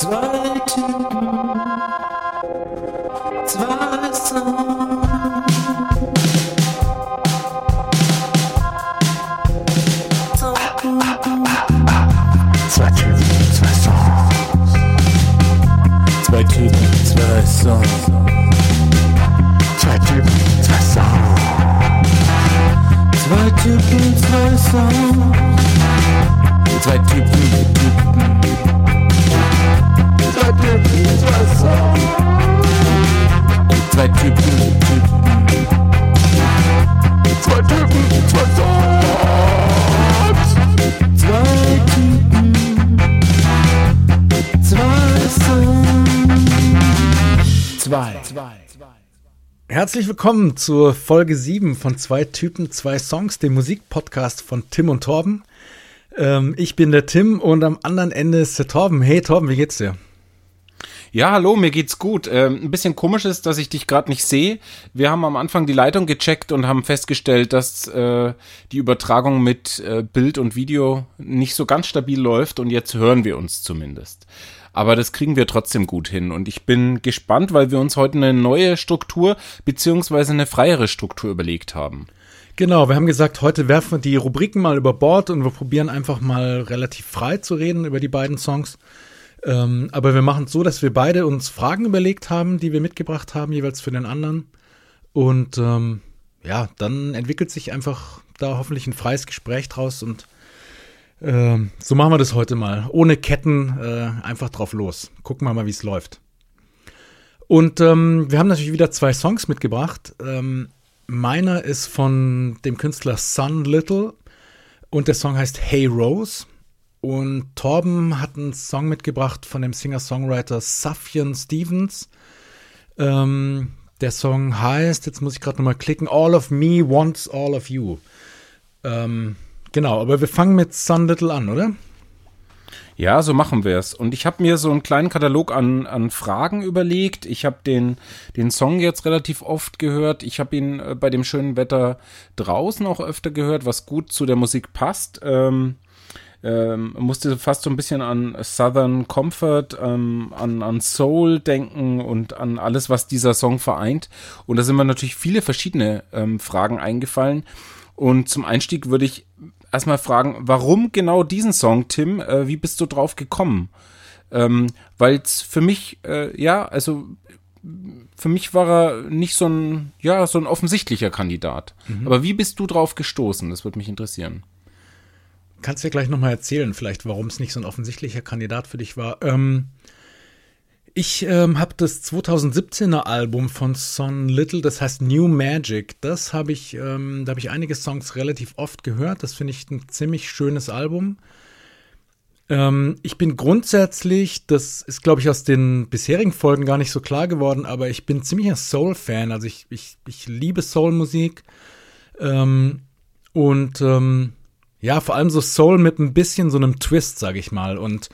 Zwei Herzlich willkommen zur Folge 7 von Zwei Typen, zwei Songs, dem Musikpodcast von Tim und Torben. Ähm, ich bin der Tim und am anderen Ende ist der Torben. Hey Torben, wie geht's dir? Ja, hallo, mir geht's gut. Ähm, ein bisschen komisch ist, dass ich dich gerade nicht sehe. Wir haben am Anfang die Leitung gecheckt und haben festgestellt, dass äh, die Übertragung mit äh, Bild und Video nicht so ganz stabil läuft und jetzt hören wir uns zumindest. Aber das kriegen wir trotzdem gut hin und ich bin gespannt, weil wir uns heute eine neue Struktur beziehungsweise eine freiere Struktur überlegt haben. Genau, wir haben gesagt, heute werfen wir die Rubriken mal über Bord und wir probieren einfach mal relativ frei zu reden über die beiden Songs. Ähm, aber wir machen es so, dass wir beide uns Fragen überlegt haben, die wir mitgebracht haben, jeweils für den anderen. Und ähm, ja, dann entwickelt sich einfach da hoffentlich ein freies Gespräch draus und ähm, so machen wir das heute mal. Ohne Ketten, äh, einfach drauf los. Gucken wir mal, wie es läuft. Und ähm, wir haben natürlich wieder zwei Songs mitgebracht. Ähm, meiner ist von dem Künstler Sun Little und der Song heißt Hey Rose. Und Torben hat einen Song mitgebracht von dem Singer-Songwriter Sufjan Stevens. Ähm, der Song heißt, jetzt muss ich gerade nochmal klicken, All of Me Wants All of You. Ähm, genau, aber wir fangen mit Sun Little an, oder? Ja, so machen wir es. Und ich habe mir so einen kleinen Katalog an, an Fragen überlegt. Ich habe den, den Song jetzt relativ oft gehört. Ich habe ihn äh, bei dem schönen Wetter draußen auch öfter gehört, was gut zu der Musik passt. Ähm, ähm, musste fast so ein bisschen an Southern Comfort, ähm, an, an Soul denken und an alles, was dieser Song vereint. Und da sind mir natürlich viele verschiedene ähm, Fragen eingefallen. Und zum Einstieg würde ich erstmal fragen, warum genau diesen Song, Tim? Äh, wie bist du drauf gekommen? Ähm, Weil es für mich, äh, ja, also für mich war er nicht so ein, ja, so ein offensichtlicher Kandidat. Aber wie bist du drauf gestoßen? Das würde mich interessieren. Kannst du ja gleich nochmal erzählen, vielleicht, warum es nicht so ein offensichtlicher Kandidat für dich war. Ähm, ich ähm, habe das 2017er Album von Son Little, das heißt New Magic. Das habe ich, ähm, da habe ich einige Songs relativ oft gehört. Das finde ich ein ziemlich schönes Album. Ähm, ich bin grundsätzlich, das ist, glaube ich, aus den bisherigen Folgen gar nicht so klar geworden, aber ich bin ziemlicher Soul-Fan. Also ich, ich, ich liebe Soul-Musik. Ähm, und ähm, ja, vor allem so Soul mit ein bisschen so einem Twist, sage ich mal. Und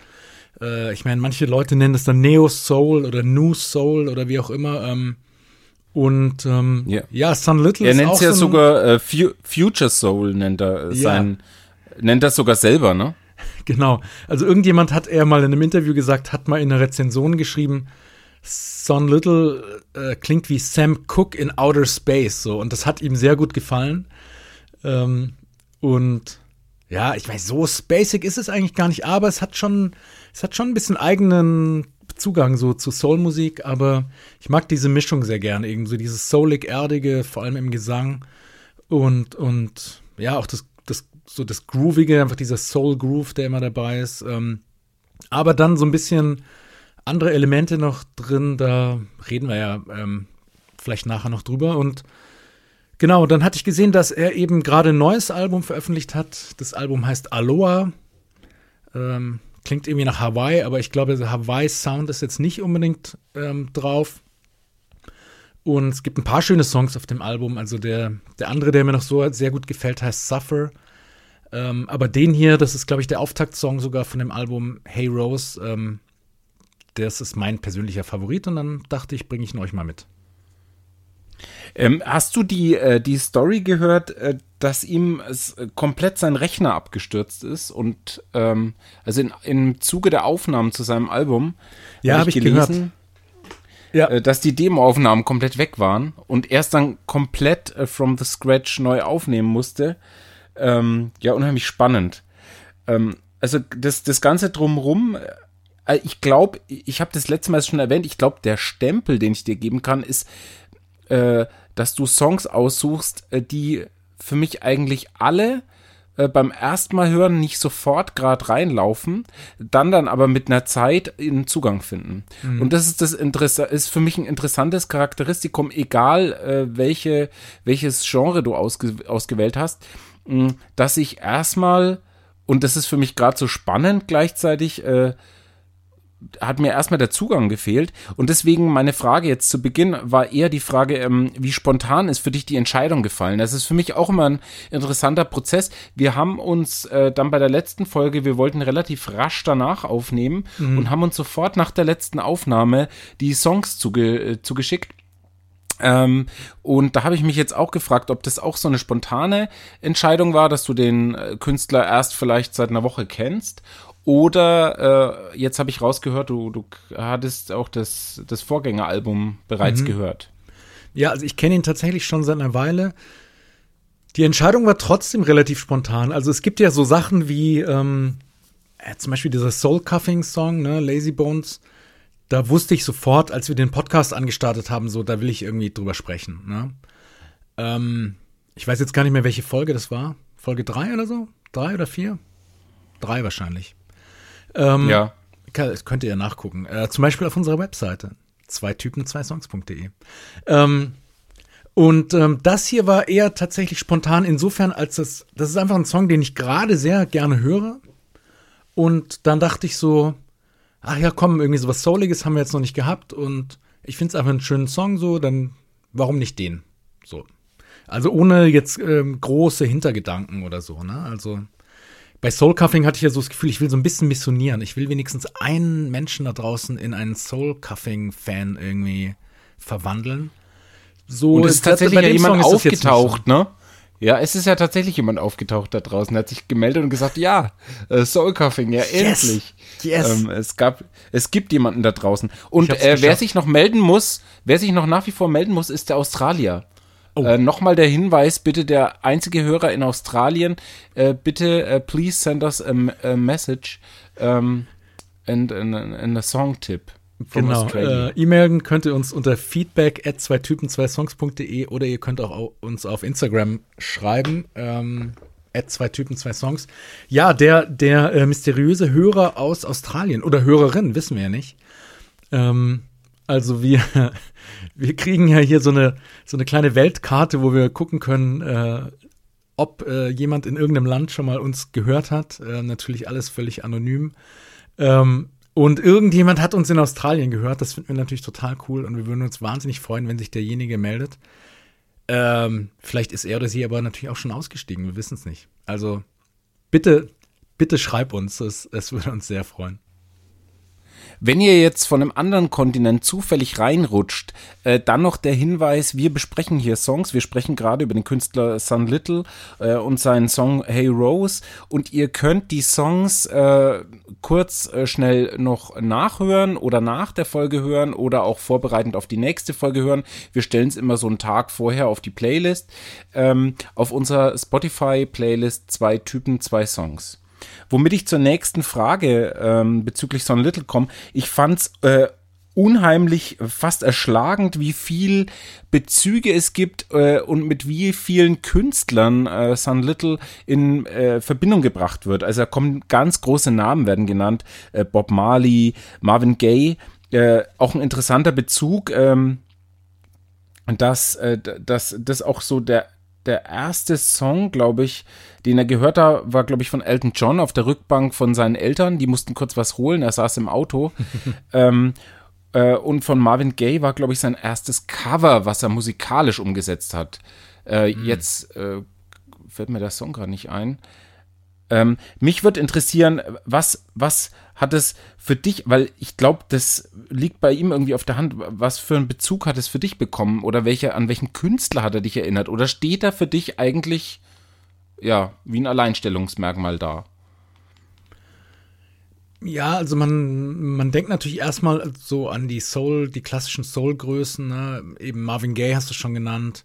äh, ich meine, manche Leute nennen das dann Neo Soul oder New Soul oder wie auch immer. Ähm, und ähm, Ja. ja, Sun Little Er ist nennt auch es ja so sogar äh, Fu Future Soul, nennt er äh, Ja. sein, nennt das sogar selber, ne? Genau. Also irgendjemand hat er mal in einem Interview gesagt, hat mal in einer Rezension geschrieben, Son Little äh, klingt wie Sam Cooke in Outer Space so und das hat ihm sehr gut gefallen. Ähm, und ja, ich weiß, so spacig ist es eigentlich gar nicht, aber es hat schon, es hat schon ein bisschen eigenen Zugang so zu Soulmusik, aber ich mag diese Mischung sehr gerne, irgendwie so dieses soulig-erdige, vor allem im Gesang und, und ja, auch das, das, so das Groovige, einfach dieser Soul-Groove, der immer dabei ist. Ähm, aber dann so ein bisschen andere Elemente noch drin, da reden wir ja ähm, vielleicht nachher noch drüber. Und genau, dann hatte ich gesehen, dass er eben gerade ein neues Album veröffentlicht hat. Das Album heißt Aloha. Ähm, klingt irgendwie nach Hawaii, aber ich glaube, der Hawaii-Sound ist jetzt nicht unbedingt ähm, drauf. Und es gibt ein paar schöne Songs auf dem Album. Also der, der andere, der mir noch so sehr gut gefällt, heißt Suffer. Ähm, aber den hier, das ist, glaube ich, der Auftaktsong sogar von dem Album Hey Rose. Ähm, das ist mein persönlicher Favorit und dann dachte ich, bringe ich ihn euch mal mit. Ähm, hast du die, äh, die Story gehört, äh, dass ihm äh, komplett sein Rechner abgestürzt ist und ähm, also in, im Zuge der Aufnahmen zu seinem Album Ja, hab ich gehört. Ja. äh, dass die Demoaufnahmen komplett weg waren und erst dann komplett äh, from the scratch neu aufnehmen musste. Ähm, ja, unheimlich spannend. Ähm, also das, das Ganze drumrum, äh, ich glaube, ich habe das letzte Mal schon erwähnt, ich glaube, der Stempel, den ich dir geben kann, ist, äh, dass du Songs aussuchst, äh, die für mich eigentlich alle äh, beim ersten Mal hören nicht sofort gerade reinlaufen, dann dann aber mit einer Zeit einen Zugang finden. Und das ist das Interesse, ist für mich ein interessantes Charakteristikum, egal äh, welche, welches Genre du ausge, ausgewählt hast, mh, dass ich erstmal, und das ist für mich gerade so spannend gleichzeitig, äh, hat mir erstmal der Zugang gefehlt. Und deswegen meine Frage jetzt zu Beginn war eher die Frage, ähm, wie spontan ist für dich die Entscheidung gefallen? Das ist für mich auch immer ein interessanter Prozess. Wir haben uns äh, dann bei der letzten Folge, wir wollten relativ rasch danach aufnehmen und haben uns sofort nach der letzten Aufnahme die Songs zuge äh, zugeschickt. Ähm, und da habe ich mich jetzt auch gefragt, ob das auch so eine spontane Entscheidung war, dass du den äh, Künstler erst vielleicht seit einer Woche kennst. Oder äh, jetzt habe ich rausgehört, du, du hattest auch das, das Vorgängeralbum bereits gehört. Ja, also ich kenne ihn tatsächlich schon seit einer Weile. Die Entscheidung war trotzdem relativ spontan. Also es gibt ja so Sachen wie ähm, äh, zum Beispiel dieser Soul Cuffing Song, ne, Lazy Bones. Da wusste ich sofort, als wir den Podcast angestartet haben, so, da will ich irgendwie drüber sprechen. Ne? Ähm, ich weiß jetzt gar nicht mehr, welche Folge das war. Folge drei oder so? Drei oder vier? Drei wahrscheinlich. Ähm, Ja. Könnt ihr ja nachgucken. Äh, zum Beispiel auf unserer Webseite. Zwei Typen, zwei Songs.de. Ähm, und ähm, das hier war eher tatsächlich spontan insofern, als das, das ist einfach ein Song, den ich gerade sehr gerne höre. Und dann dachte ich so, ach ja, komm, irgendwie sowas Souliges haben wir jetzt noch nicht gehabt. Und ich finde es einfach einen schönen Song so, dann warum nicht den? So. Also ohne jetzt ähm, große Hintergedanken oder so, ne? Also bei Soul Cuffing hatte ich ja so das Gefühl, ich will so ein bisschen missionieren. Ich will wenigstens einen Menschen da draußen in einen Soul Cuffing Fan irgendwie verwandeln. So Und es ist tatsächlich ja jemand Song nicht so. aufgetaucht, ne? Ja, es ist ja tatsächlich jemand aufgetaucht da draußen, der hat sich gemeldet und gesagt, ja, äh, Soul Cuffing, ja, Yes. endlich. Yes. Ähm, es gab, es gibt jemanden da draußen. Und äh, wer sich noch melden muss, wer sich noch nach wie vor melden muss, ist der Australier. Oh. Äh, Nochmal der Hinweis, bitte der einzige Hörer in Australien, äh, bitte äh, please send us a, a message um, and, and, and a song tip Genau. Äh, E-Mailen könnt ihr uns unter feedback at zwei Typen, zwei Songs.de oder ihr könnt auch au- uns auf Instagram schreiben. Ähm, at zwei Typen, zwei Songs. Ja, der, der äh, mysteriöse Hörer aus Australien oder Hörerin, wissen wir ja nicht. Ähm, also wir, wir kriegen ja hier so eine, so eine kleine Weltkarte, wo wir gucken können, äh, ob äh, jemand in irgendeinem Land schon mal uns gehört hat. Äh, natürlich alles völlig anonym. Ähm, und irgendjemand hat uns in Australien gehört. Das finden wir natürlich total cool und wir würden uns wahnsinnig freuen, wenn sich derjenige meldet. Ähm, vielleicht ist er oder sie aber natürlich auch schon ausgestiegen. Wir wissen es nicht. Also bitte, bitte schreib uns. Das würde uns sehr freuen. Wenn ihr jetzt von einem anderen Kontinent zufällig reinrutscht, äh, dann noch der Hinweis, wir besprechen hier Songs. Wir sprechen gerade über den Künstler Sun Little äh, und seinen Song Hey Rose. Und ihr könnt die Songs äh, kurz äh, schnell noch nachhören oder nach der Folge hören oder auch vorbereitend auf die nächste Folge hören. Wir stellen es immer so einen Tag vorher auf die Playlist. Ähm, auf unserer Spotify-Playlist zwei Typen, zwei Songs. Womit ich zur nächsten Frage ähm, bezüglich Son Little komme. Ich fand's äh, unheimlich, fast erschlagend, wie viel Bezüge es gibt äh, und mit wie vielen Künstlern äh, Son Little in äh, Verbindung gebracht wird. Also da kommen ganz große Namen werden genannt. Äh, Bob Marley, Marvin Gaye. Äh, auch ein interessanter Bezug. Ähm, dass, äh, dass das auch so der, der erste Song, glaube ich, den er gehört hat, war, glaube ich, von Elton John auf der Rückbank von seinen Eltern. Die mussten kurz was holen, er saß im Auto. ähm, äh, und von Marvin Gaye war, glaube ich, sein erstes Cover, was er musikalisch umgesetzt hat. Äh, Jetzt äh, fällt mir der Song gerade nicht ein. Ähm, mich würde interessieren, was, was hat es für dich, weil ich glaube, das liegt bei ihm irgendwie auf der Hand, was für einen Bezug hat es für dich bekommen oder welche, an welchen Künstler hat er dich erinnert? Oder steht er für dich eigentlich, ja, wie ein Alleinstellungsmerkmal da? Ja, also man, man denkt natürlich erstmal so an die Soul, die klassischen Soul-Größen, ne? eben Marvin Gaye hast du schon genannt,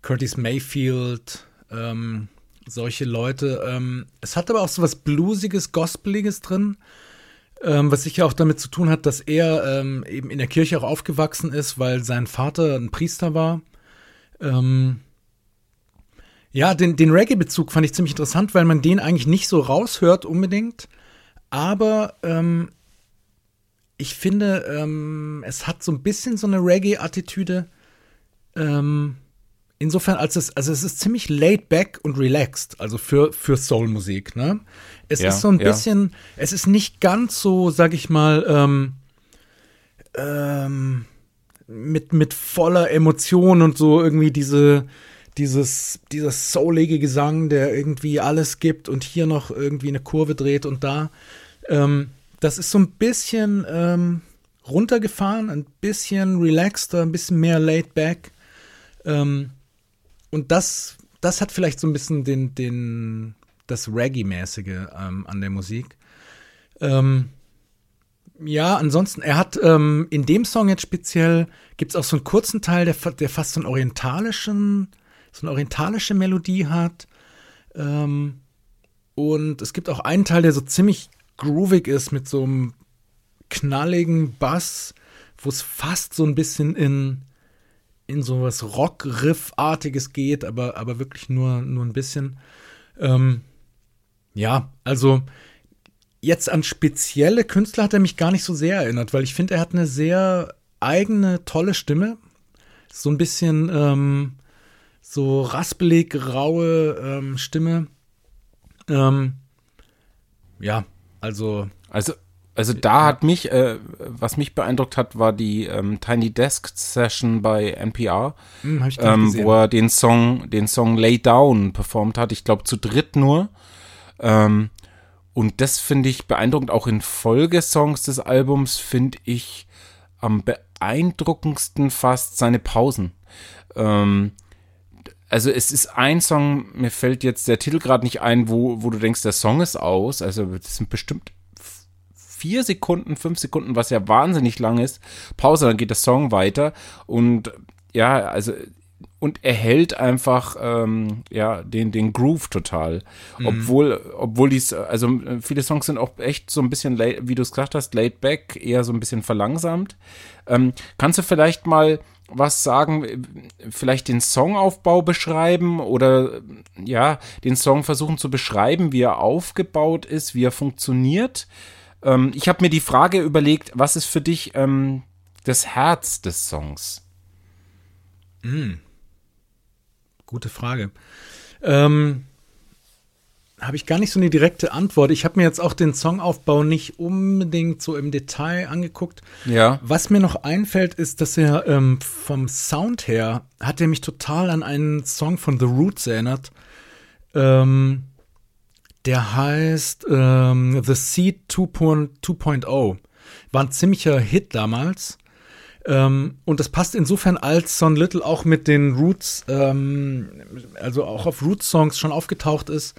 Curtis Mayfield, ähm, solche Leute. Ähm, es hat aber auch so was Bluesiges, Gospeliges drin, ähm, was sicher auch damit zu tun hat, dass er ähm, eben in der Kirche auch aufgewachsen ist, weil sein Vater ein Priester war. Ähm, ja, den, den Reggae-Bezug fand ich ziemlich interessant, weil man den eigentlich nicht so raushört unbedingt. Aber ähm, ich finde, ähm, es hat so ein bisschen so eine Reggae-Attitüde. Ähm, insofern, als es, also es ist ziemlich laid back und relaxed, also für, für Soul-Musik, ne? Es Ja, ist so ein ja. bisschen, es ist nicht ganz so, sag ich mal, ähm, ähm, mit, mit voller Emotion und so irgendwie diese, dieses, dieser soulige Gesang, der irgendwie alles gibt und hier noch irgendwie eine Kurve dreht und da. Ähm, das ist so ein bisschen ähm, runtergefahren, ein bisschen relaxter, ein bisschen mehr laid back. Ähm, und das, das hat vielleicht so ein bisschen den, den, das Reggae-mäßige ähm, an der Musik. Ähm, ja, ansonsten, er hat ähm, in dem Song jetzt speziell, gibt es auch so einen kurzen Teil, der, der fast so einen orientalischen, so eine orientalische Melodie hat. Ähm, und es gibt auch einen Teil, der so ziemlich groovig ist mit so einem knalligen Bass, wo es fast so ein bisschen in, in so was Rock-Riff-artiges geht, aber, aber wirklich nur, nur ein bisschen. Ähm, ja, also jetzt an spezielle Künstler hat er mich gar nicht so sehr erinnert, weil ich finde, er hat eine sehr eigene, tolle Stimme. So ein bisschen ähm, so raspelig, raue ähm, Stimme. Ähm, ja, also Also, also da hat mich, äh, was mich beeindruckt hat, war die ähm, Tiny Desk Session bei NPR, hm, ähm, wo er den Song, den Song Lay Down performt hat. Ich glaube zu dritt nur. Ähm, und das finde ich beeindruckend. Auch in Folgesongs des Albums finde ich am beeindruckendsten fast seine Pausen. Ähm, also es ist ein Song, mir fällt jetzt der Titel gerade nicht ein, wo, wo du denkst, der Song ist aus. Also das sind bestimmt vier Sekunden, fünf Sekunden, was ja wahnsinnig lang ist. Pause, dann geht der Song weiter. Und ja, also und er hält einfach ähm, ja den den Groove total, obwohl obwohl dies also viele Songs sind auch echt so ein bisschen late, wie du es gesagt hast laid back eher so ein bisschen verlangsamt. Ähm, kannst du vielleicht mal was sagen, vielleicht den Songaufbau beschreiben oder ja den Song versuchen zu beschreiben, wie er aufgebaut ist, wie er funktioniert? Ähm, ich habe mir die Frage überlegt, was ist für dich ähm, das Herz des Songs? Gute Frage. Ähm, habe ich gar nicht so eine direkte Antwort. Ich habe mir jetzt auch den Songaufbau nicht unbedingt so im Detail angeguckt. Ja. Was mir noch einfällt, ist, dass er ähm, vom Sound her hat er mich total an einen Song von The Roots erinnert. Ähm, der heißt ähm, The Seed 2.0. War ein ziemlicher Hit damals. Ähm, und das passt insofern, als Son Little auch mit den Roots, ähm, also auch auf Roots-Songs schon aufgetaucht ist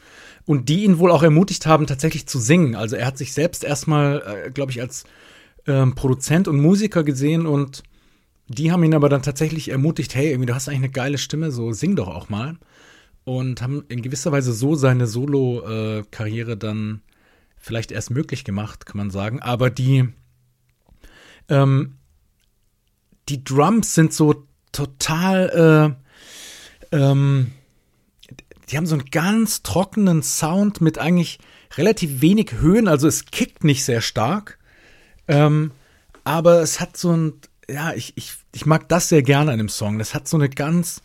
und die ihn wohl auch ermutigt haben, tatsächlich zu singen. Also er hat sich selbst erstmal, äh, glaube ich, als ähm, Produzent und Musiker gesehen und die haben ihn aber dann tatsächlich ermutigt, hey, irgendwie, du hast eigentlich eine geile Stimme, so sing doch auch mal. Und haben in gewisser Weise so seine Solo-Karriere dann vielleicht erst möglich gemacht, kann man sagen. Aber die, ähm, die Drums sind so total, äh, ähm, die haben so einen ganz trockenen Sound mit eigentlich relativ wenig Höhen, also es kickt nicht sehr stark. Ähm, aber es hat so ein, ja, ich, ich, ich mag das sehr gerne an dem Song. Das hat so eine ganz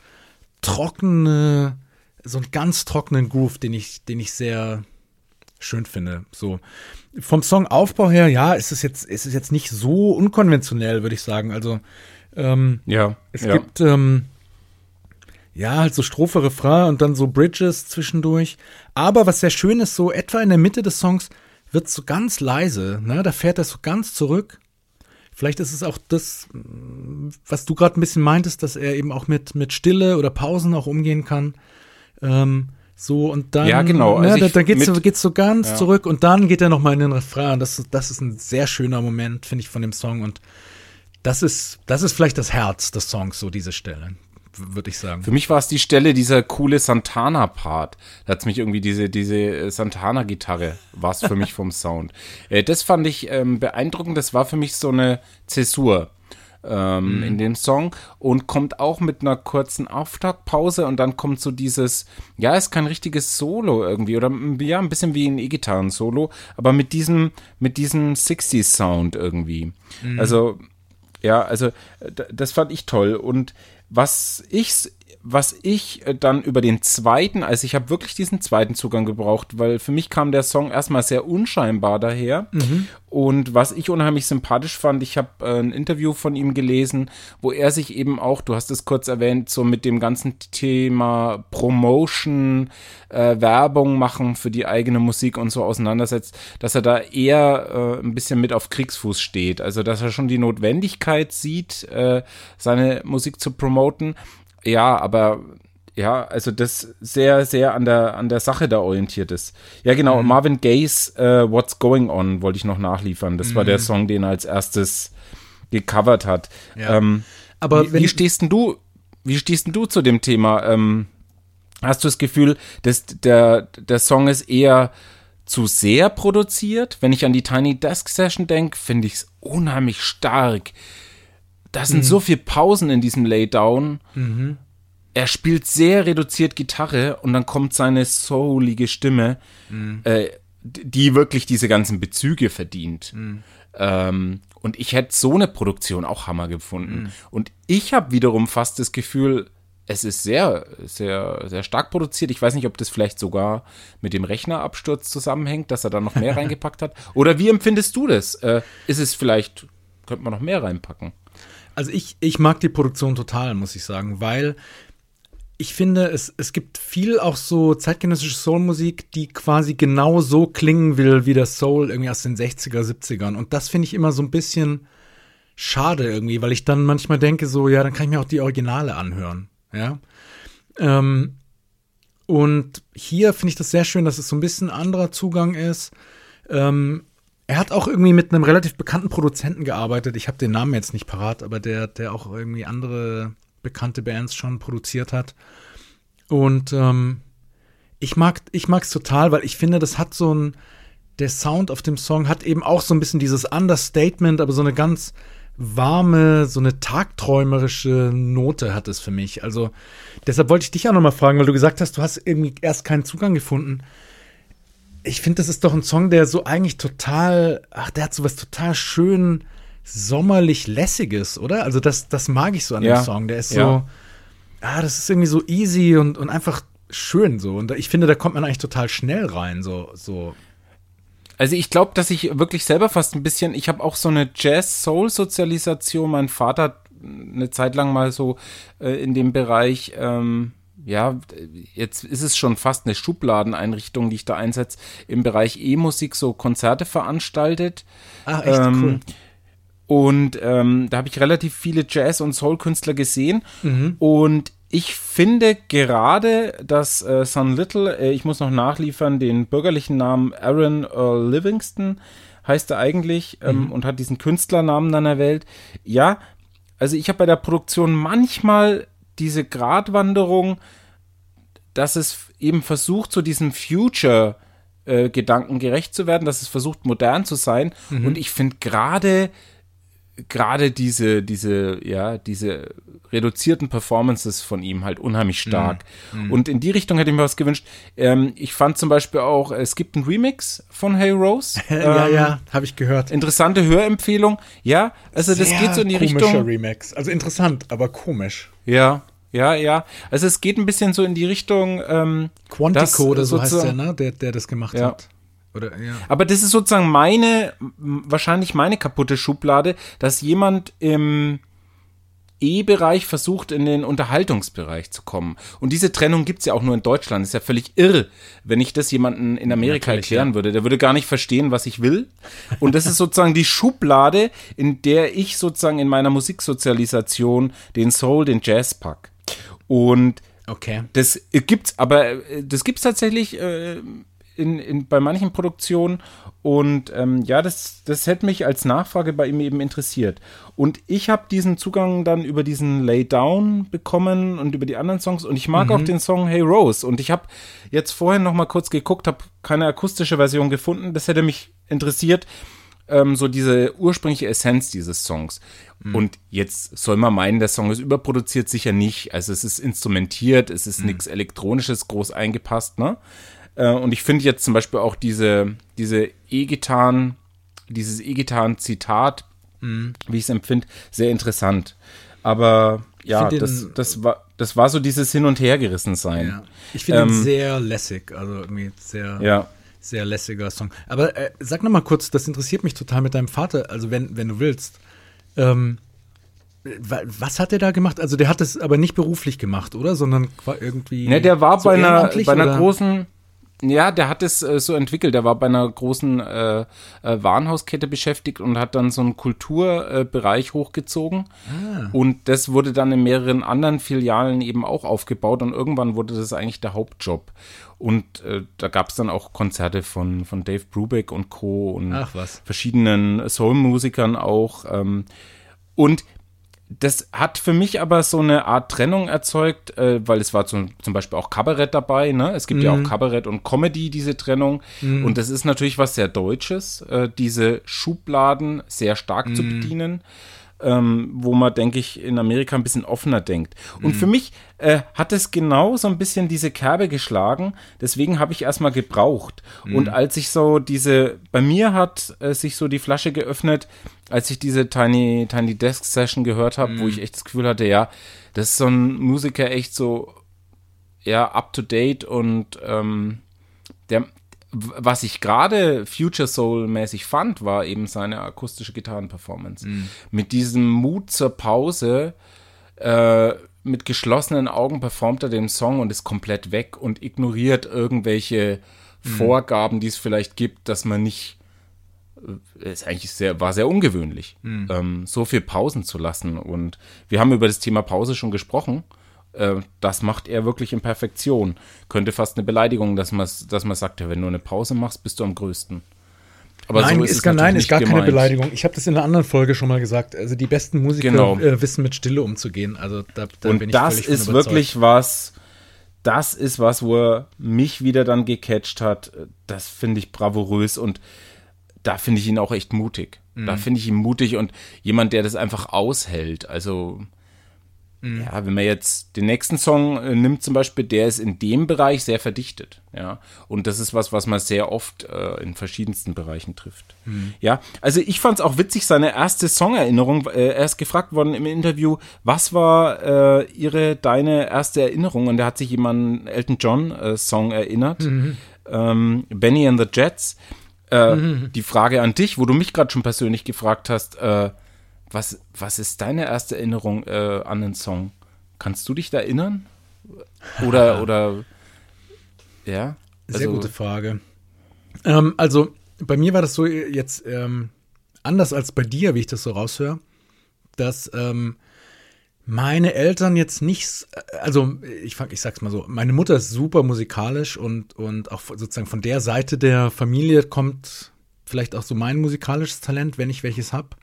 trockene, so einen ganz trockenen Groove, den ich, den ich sehr schön finde. So. Vom Songaufbau her, ja, ist es jetzt, ist es jetzt nicht so unkonventionell, würde ich sagen. Also, ähm, Ja. es ja. gibt, ähm, ja, halt so Strophe, Refrain und dann so Bridges zwischendurch. Aber was sehr schön ist, so etwa in der Mitte des Songs wird so ganz leise, ne? Da fährt er so ganz zurück. Vielleicht ist es auch das, was du gerade ein bisschen meintest, dass er eben auch mit, mit Stille oder Pausen auch umgehen kann. Ähm, so und dann, Ja, genau. Ne, Also da, ich da geht's, so, mit- geht's so ganz Ja. zurück und dann geht er noch mal in den Refrain. Das, ist- das ist ein sehr schöner Moment, finde ich, von dem Song und das ist, das ist vielleicht das Herz des Songs, so diese Stelle, würde ich sagen. Für mich war es die Stelle, dieser coole Santana-Part. Da hat's mich irgendwie diese, diese äh, Santana-Gitarre, war es für mich vom Sound. Äh, das fand ich ähm, beeindruckend. Das war für mich so eine Zäsur ähm, in dem Song und kommt auch mit einer kurzen Auftaktpause und dann kommt so dieses, ja, ist kein richtiges Solo irgendwie oder ja, ein bisschen wie ein E-Gitarren-Solo, aber mit diesem, mit diesem 60s-Sound irgendwie. Also, ja, also das fand ich toll. Und was ich, was ich äh, dann über den zweiten, also ich habe wirklich diesen zweiten Zugang gebraucht, weil für mich kam der Song erstmal sehr unscheinbar daher. Und was ich unheimlich sympathisch fand, ich habe äh, ein Interview von ihm gelesen, wo er sich eben auch, du hast es kurz erwähnt, so mit dem ganzen Thema Promotion, äh, Werbung machen für die eigene Musik und so auseinandersetzt, dass er da eher äh, ein bisschen mit auf Kriegsfuß steht. Also dass er schon die Notwendigkeit sieht, äh, seine Musik zu promoten. Ja, aber ja, also das sehr, sehr an der, an der Sache da orientiert ist. Ja, genau, Marvin Gaye's äh, What's Going On wollte ich noch nachliefern. Das war der Song, den er als erstes gecovert hat. Ja. Ähm, Aber wie, wie stehst denn du, wie stehst denn du zu dem Thema? Ähm, hast du das Gefühl, dass der, der Song ist eher zu sehr produziert? Wenn ich an die Tiny Desk Session denke, finde ich es unheimlich stark. Da Mhm. sind so viele Pausen in diesem Laydown. Er spielt sehr reduziert Gitarre und dann kommt seine soulige Stimme, Mhm. äh, die wirklich diese ganzen Bezüge verdient. Mhm. Ähm, und ich hätte so eine Produktion auch Hammer gefunden. Mhm. Und ich habe wiederum fast das Gefühl, es ist sehr, sehr, sehr stark produziert. Ich weiß nicht, ob das vielleicht sogar mit dem Rechnerabsturz zusammenhängt, dass er da noch mehr reingepackt hat. Oder wie empfindest du das? Äh, ist es vielleicht, könnte man noch mehr reinpacken? Also ich, ich mag die Produktion total, muss ich sagen, weil ich finde, es, es gibt viel auch so zeitgenössische Soulmusik, die quasi genau so klingen will wie der Soul irgendwie aus den 60er, 70ern. Und das finde ich immer so ein bisschen schade irgendwie, weil ich dann manchmal denke so, ja, dann kann ich mir auch die Originale anhören, ja. Ähm, und hier finde ich das sehr schön, dass es so ein bisschen anderer Zugang ist. Ähm, er hat auch irgendwie mit einem relativ bekannten Produzenten gearbeitet. Ich habe den Namen jetzt nicht parat, aber der, der auch irgendwie andere bekannte Bands schon produziert hat. Und ähm, ich mag ich mag's total, weil ich finde, das hat so ein der Sound auf dem Song hat eben auch so ein bisschen dieses Understatement, aber so eine ganz warme, so eine tagträumerische Note hat es für mich. Also deshalb wollte ich dich auch noch mal fragen, weil du gesagt hast, du hast irgendwie erst keinen Zugang gefunden. Ich finde, das ist doch ein Song, der so eigentlich total, ach, der hat so was total schön sommerlich lässiges, oder? Also das, das mag ich so an Ja. dem Song. Der ist Ja. so, ah, das ist irgendwie so easy und, und einfach schön so. Und ich finde, da kommt man eigentlich total schnell rein, so, so. Also ich glaube, dass ich wirklich selber fast ein bisschen, ich habe auch so eine Jazz-Soul-Sozialisation. Mein Vater hat eine Zeit lang mal so äh, in dem Bereich, ähm, ja, jetzt ist es schon fast eine Schubladeneinrichtung, die ich da einsetze, im Bereich E-Musik so Konzerte veranstaltet. Ach, echt Ähm, cool. Und ähm, da habe ich relativ viele Jazz- und Soul-Künstler gesehen. Mhm. Und ich finde gerade, dass äh, Son Little, äh, ich muss noch nachliefern, den bürgerlichen Namen Aaron Earl Livingston heißt er eigentlich ähm, Mhm. und hat diesen Künstlernamen dann erwählt. Ja, also ich habe bei der Produktion manchmal diese Gratwanderung, dass es eben versucht, so diesem Future äh, Gedanken gerecht zu werden, dass es versucht, modern zu sein. Mhm. Und ich finde gerade gerade diese, diese, ja, diese reduzierten Performances von ihm halt unheimlich stark. Mhm. Und in die Richtung hätte ich mir was gewünscht. Ähm, ich fand zum Beispiel auch, es gibt einen Remix von Hey Rose. ja, Ähm, ja, habe ich gehört. Interessante Hörempfehlung. Ja, also das Sehr geht so in die komischer Richtung. Remix. Also interessant, aber komisch. Ja, ja, ja. Also es geht ein bisschen so in die Richtung. Ähm, Quantico oder so heißt der, ne? Der, der das gemacht Ja. hat. Oder, ja. Aber das ist sozusagen meine, wahrscheinlich meine kaputte Schublade, dass jemand im, E-Bereich versucht, in den Unterhaltungsbereich zu kommen. Und diese Trennung gibt's ja auch nur in Deutschland. ist ja völlig irre, wenn ich das jemanden in Amerika Natürlich, erklären würde. Der würde gar nicht verstehen, was ich will. Und das ist sozusagen die Schublade, in der ich sozusagen in meiner Musiksozialisation den Soul, den Jazz pack. Und Okay. das gibt's, aber äh, das gibt's tatsächlich äh, in, in, bei manchen Produktionen. Und ähm, ja, das, das hätte mich als Nachfrage bei ihm eben interessiert. Und ich habe diesen Zugang dann über diesen Lay Down bekommen und über die anderen Songs. Und ich mag auch den Song Hey Rose. Und ich habe jetzt vorhin noch mal kurz geguckt, habe keine akustische Version gefunden. Das hätte mich interessiert ähm, so diese ursprüngliche Essenz dieses Songs. Und jetzt soll man meinen, der Song ist überproduziert, sicher nicht. Also es ist instrumentiert, es ist nichts Elektronisches groß eingepasst, ne? Äh, und ich finde jetzt zum Beispiel auch diese, diese E-Gitarren, dieses E-Gitarren-Zitat, wie ich es empfinde, sehr interessant. Aber ja, das, das war, das war so dieses Hin- und Hergerissen sein. Ja. Ich finde ihn Ähm, sehr lässig, also irgendwie sehr, Ja. sehr lässiger Song. Aber äh, sag noch mal kurz, das interessiert mich total mit deinem Vater, also wenn, wenn du willst. Ähm, wa- was hat er da gemacht? Also der hat es aber nicht beruflich gemacht, oder? Sondern qua- irgendwie. Ne, der war so bei einer, bei einer oder? großen, ja, der hat es äh, so entwickelt. Der war bei einer großen äh, äh, Warenhauskette beschäftigt und hat dann so einen Kulturbereich äh, hochgezogen. Ah. Und das wurde dann in mehreren anderen Filialen eben auch aufgebaut und irgendwann wurde das eigentlich der Hauptjob. Und äh, da gab es dann auch Konzerte von, von Dave Brubeck und Co. und Ach was. verschiedenen Soul-Musikern auch. Ähm, und das hat für mich aber so eine Art Trennung erzeugt, äh, weil es war zum, zum Beispiel auch Kabarett dabei. Ne? Es gibt ja auch Kabarett und Comedy, diese Trennung. Und das ist natürlich was sehr Deutsches, äh, diese Schubladen sehr stark zu bedienen. Ähm, wo man, denke ich, in Amerika ein bisschen offener denkt. Und für mich äh, hat es genau so ein bisschen diese Kerbe geschlagen. Deswegen habe ich erstmal gebraucht. Und als ich so diese, bei mir hat äh, sich so die Flasche geöffnet, als ich diese Tiny, Tiny Desk Session gehört habe, wo ich echt das Gefühl hatte, ja, das ist so ein Musiker echt so, ja, up to date und ähm, der, was ich gerade Future Soul mäßig fand, war eben seine akustische Gitarrenperformance. Mit diesem Mut zur Pause, äh, mit geschlossenen Augen performt er den Song und ist komplett weg und ignoriert irgendwelche Vorgaben, die es vielleicht gibt, dass man nicht äh, ist eigentlich sehr, war sehr ungewöhnlich, ähm, so viel Pausen zu lassen. Und wir haben über das Thema Pause schon gesprochen. Äh, das macht er wirklich in Perfektion. Könnte fast eine Beleidigung, dass man dass man sagt, ja, wenn du eine Pause machst, bist du am größten. Aber nein, so ist es gar, nein, ist gar nicht keine gemeint. Beleidigung. Ich habe das in einer anderen Folge schon mal gesagt. Also die besten Musiker Genau. äh, wissen mit Stille umzugehen. Also da, da bin Und ich das ist wirklich was, das ist was, wo er mich wieder dann gecatcht hat. Das finde ich bravourös und da finde ich ihn auch echt mutig. Da Mhm. finde ich ihn mutig und jemand, der das einfach aushält. Also. Ja, wenn man jetzt den nächsten Song äh, nimmt zum Beispiel, der ist in dem Bereich sehr verdichtet. Ja, und das ist was, was man sehr oft äh, in verschiedensten Bereichen trifft. Mhm. Ja, also ich fand es auch witzig, seine erste Songerinnerung. Äh, er ist gefragt worden im Interview, was war äh, ihre, deine erste Erinnerung? Und er hat sich jemanden Elton John äh, Song erinnert, ähm, Benny and the Jets. Äh, Die Frage an dich, wo du mich gerade schon persönlich gefragt hast, äh, was, was ist deine erste Erinnerung äh, an den Song? Kannst du dich da erinnern? Oder, oder, ja? Sehr Also- gute Frage. Ähm, also bei mir war das so jetzt ähm, anders als bei dir, wie ich das so raushöre, dass ähm, meine Eltern jetzt nicht, s- also ich, fang- ich sag's mal so, meine Mutter ist super musikalisch und, und auch sozusagen von der Seite der Familie kommt vielleicht auch so mein musikalisches Talent, wenn ich welches hab.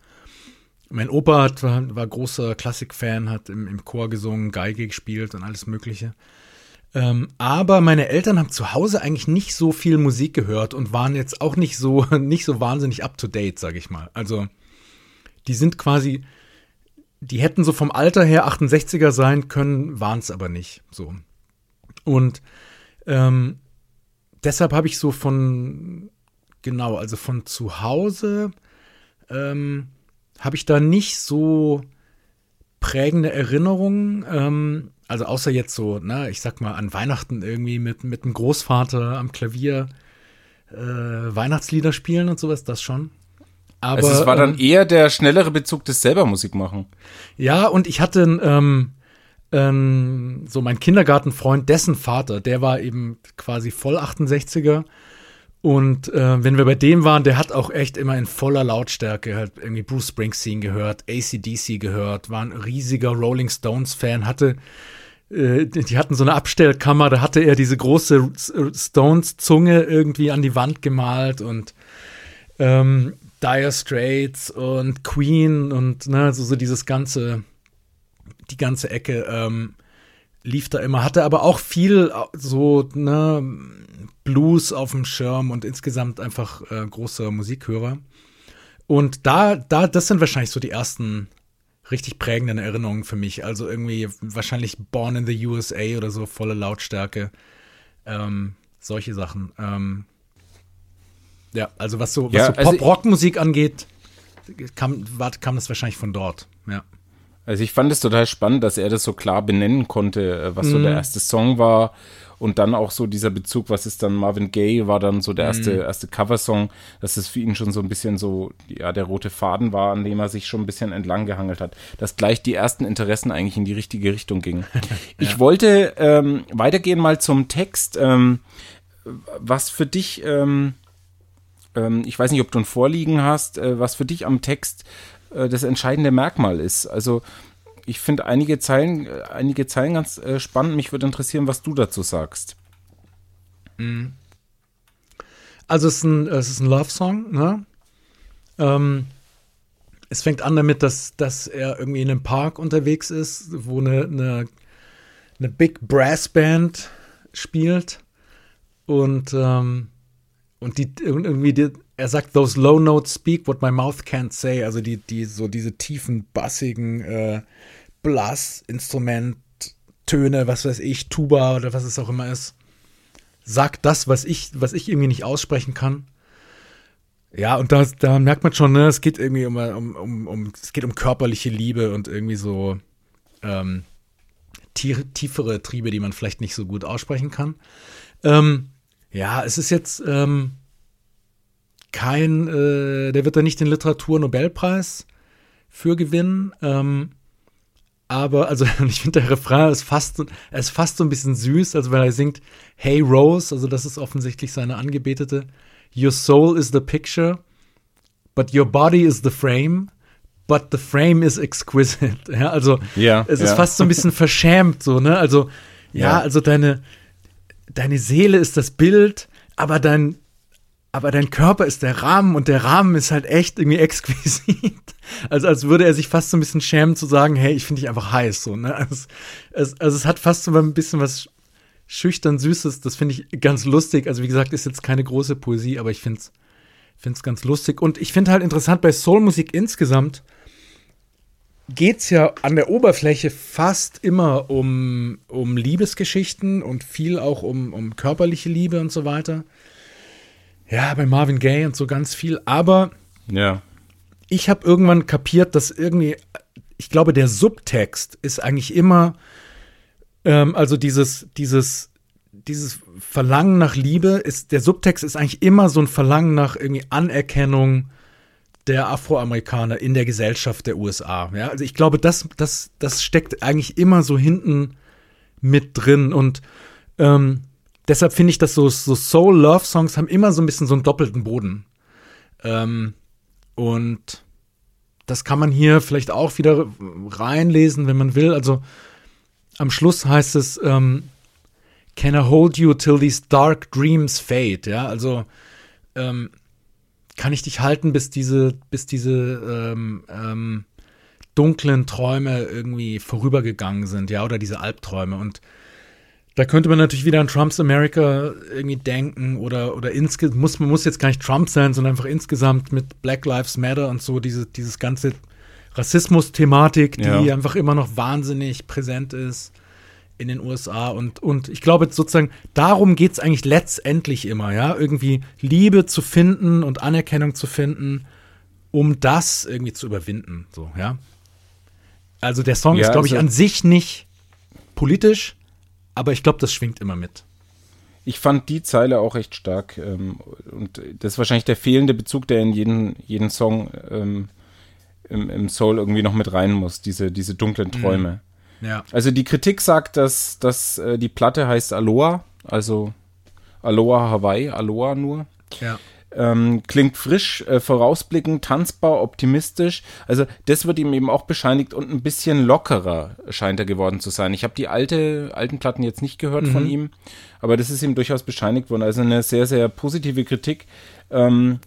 Mein Opa hat, war, großer Klassikfan, hat im, im Chor gesungen, Geige gespielt und alles Mögliche. Ähm, aber meine Eltern haben zu Hause eigentlich nicht so viel Musik gehört und waren jetzt auch nicht so, nicht so wahnsinnig up to date, sag ich mal. Also, die sind quasi, die hätten so vom Alter her 68er sein können, waren es aber nicht. So. Und ähm, deshalb habe ich so von, genau, also von zu Hause ähm, habe ich da nicht so prägende Erinnerungen. Ähm, also außer jetzt so, ne, ich sag mal, an Weihnachten irgendwie mit, mit dem Großvater am Klavier äh, Weihnachtslieder spielen und sowas, das schon. Aber, also es war dann ähm, eher der schnellere Bezug des selber Musik machen. Ja, und ich hatte ähm, ähm, so mein Kindergartenfreund, dessen Vater, der war eben quasi voll 68er. Und äh, wenn wir bei dem waren, der hat auch echt immer in voller Lautstärke halt irgendwie Bruce Springsteen gehört, ACDC gehört, war ein riesiger Rolling Stones-Fan, hatte, äh, die hatten so eine Abstellkammer, da hatte er diese große Stones-Zunge irgendwie an die Wand gemalt und ähm, Dire Straits und Queen und ne, so, so dieses ganze, die ganze Ecke ähm, lief da immer, hatte aber auch viel äh, so ne, Blues auf dem Schirm und insgesamt einfach äh, großer Musikhörer. Und da, da, das sind wahrscheinlich so die ersten richtig prägenden Erinnerungen für mich. Also irgendwie wahrscheinlich Born in the USA oder so, volle Lautstärke. Ähm, solche Sachen. Ähm, ja, also was so, was Ja, so also Pop-Rock-Musik angeht, kam, war, kam das wahrscheinlich von dort. Ja. Also ich fand es total spannend, dass er das so klar benennen konnte, äh, was so der erste Song war. Und dann auch so dieser Bezug, was ist dann Marvin Gaye, war dann so der erste, erste Coversong, dass es für ihn schon so ein bisschen so, ja, der rote Faden war, an dem er sich schon ein bisschen entlang gehangelt hat, dass gleich die ersten Interessen eigentlich in die richtige Richtung gingen. Ich wollte ähm, weitergehen mal zum Text, ähm, was für dich, ähm, ähm, ich weiß nicht, ob du ein Vorliegen hast, äh, was für dich am Text äh, das entscheidende Merkmal ist. Also ich finde einige Zeilen, äh, einige Zeilen ganz äh, spannend. Mich würde interessieren, was du dazu sagst. Also es ist ein, es ist ein Love-Song, ne? Ähm, es fängt an damit, dass, dass er irgendwie in einem Park unterwegs ist, wo eine, eine, eine Big Brass Band spielt. Und, ähm, und die irgendwie, die, er sagt, those low notes speak what my mouth can't say. Also die, die, so diese tiefen, bassigen äh, Blasinstrument-Töne, was weiß ich, Tuba oder was es auch immer ist sagt das, was ich, was ich irgendwie nicht aussprechen kann. Ja, und da, da merkt man schon, ne, es geht irgendwie um, um, um, um es geht um körperliche Liebe und irgendwie so ähm, tief, tiefere Triebe, die man vielleicht nicht so gut aussprechen kann. Ähm, ja, es ist jetzt ähm, kein, äh, der wird da nicht den Literaturnobelpreis für gewinnen. Ähm, aber, also, ich finde, der Refrain ist fast, er ist fast so ein bisschen süß, also wenn er singt, Hey Rose, also das ist offensichtlich seine Angebetete. Your soul is the picture, but your body is the frame, but the frame is exquisite. Ja, also, Ja, es ist ja. fast so ein bisschen verschämt, so, ne? Also, ja, Ja. also deine, deine Seele ist das Bild, aber dein, aber dein Körper ist der Rahmen und der Rahmen ist halt echt irgendwie exquisit. Also als würde er sich fast so ein bisschen schämen zu sagen, hey, ich finde dich einfach heiß. So, ne? also, es, also es hat fast so ein bisschen was schüchtern Süßes. Das finde ich ganz lustig. Also wie gesagt, ist jetzt keine große Poesie, aber ich finde es finde es ganz lustig. Und ich finde halt interessant bei Soulmusik insgesamt geht es ja an der Oberfläche fast immer um, um Liebesgeschichten und viel auch um, um körperliche Liebe und so weiter. Ja, bei Marvin Gaye und so ganz viel. Aber Ja. ich habe irgendwann kapiert, dass irgendwie, ich glaube, der Subtext ist eigentlich immer, ähm, also dieses, dieses, dieses Verlangen nach Liebe ist, der Subtext ist eigentlich immer so ein Verlangen nach irgendwie Anerkennung der Afroamerikaner in der Gesellschaft der USA. Ja, also ich glaube, das, das, das steckt eigentlich immer so hinten mit drin und ähm, deshalb finde ich, dass so, so Soul-Love-Songs haben immer so ein bisschen so einen doppelten Boden. Ähm, und das kann man hier vielleicht auch wieder reinlesen, wenn man will. Also am Schluss heißt es, ähm, Can I hold you till these dark dreams fade? Ja, also ähm, kann ich dich halten, bis diese, bis diese ähm, ähm, dunklen Träume irgendwie vorübergegangen sind, ja, oder diese Albträume. Und da könnte man natürlich wieder an Trumps America irgendwie denken oder, oder insge muss, man muss jetzt gar nicht Trump sein, sondern einfach insgesamt mit Black Lives Matter und so, diese, dieses ganze Rassismus-Thematik, die Ja. einfach immer noch wahnsinnig präsent ist in den USA. Und, und ich glaube sozusagen, darum geht es eigentlich letztendlich immer, ja, irgendwie Liebe zu finden und Anerkennung zu finden, um das irgendwie zu überwinden, so, ja. Also der Song Ja, ist, glaube ich, also- an sich nicht politisch, aber ich glaube, das schwingt immer mit. ich fand die Zeile auch echt stark. Ähm, und das ist wahrscheinlich der fehlende Bezug, der in jeden, jeden Song ähm, im, im Soul irgendwie noch mit rein muss, diese, diese dunklen Träume. Ja. Also die Kritik sagt, dass, dass äh, die Platte heißt Aloha, also Aloha Hawaii, Aloha nur. Ja. Ähm, klingt frisch, äh, vorausblickend, tanzbar, optimistisch. Also das wird ihm eben auch bescheinigt und ein bisschen lockerer scheint er geworden zu sein. Ich habe die alte, alten Platten jetzt nicht gehört von ihm, aber das ist ihm durchaus bescheinigt worden. Also eine sehr, sehr positive Kritik. Ähm,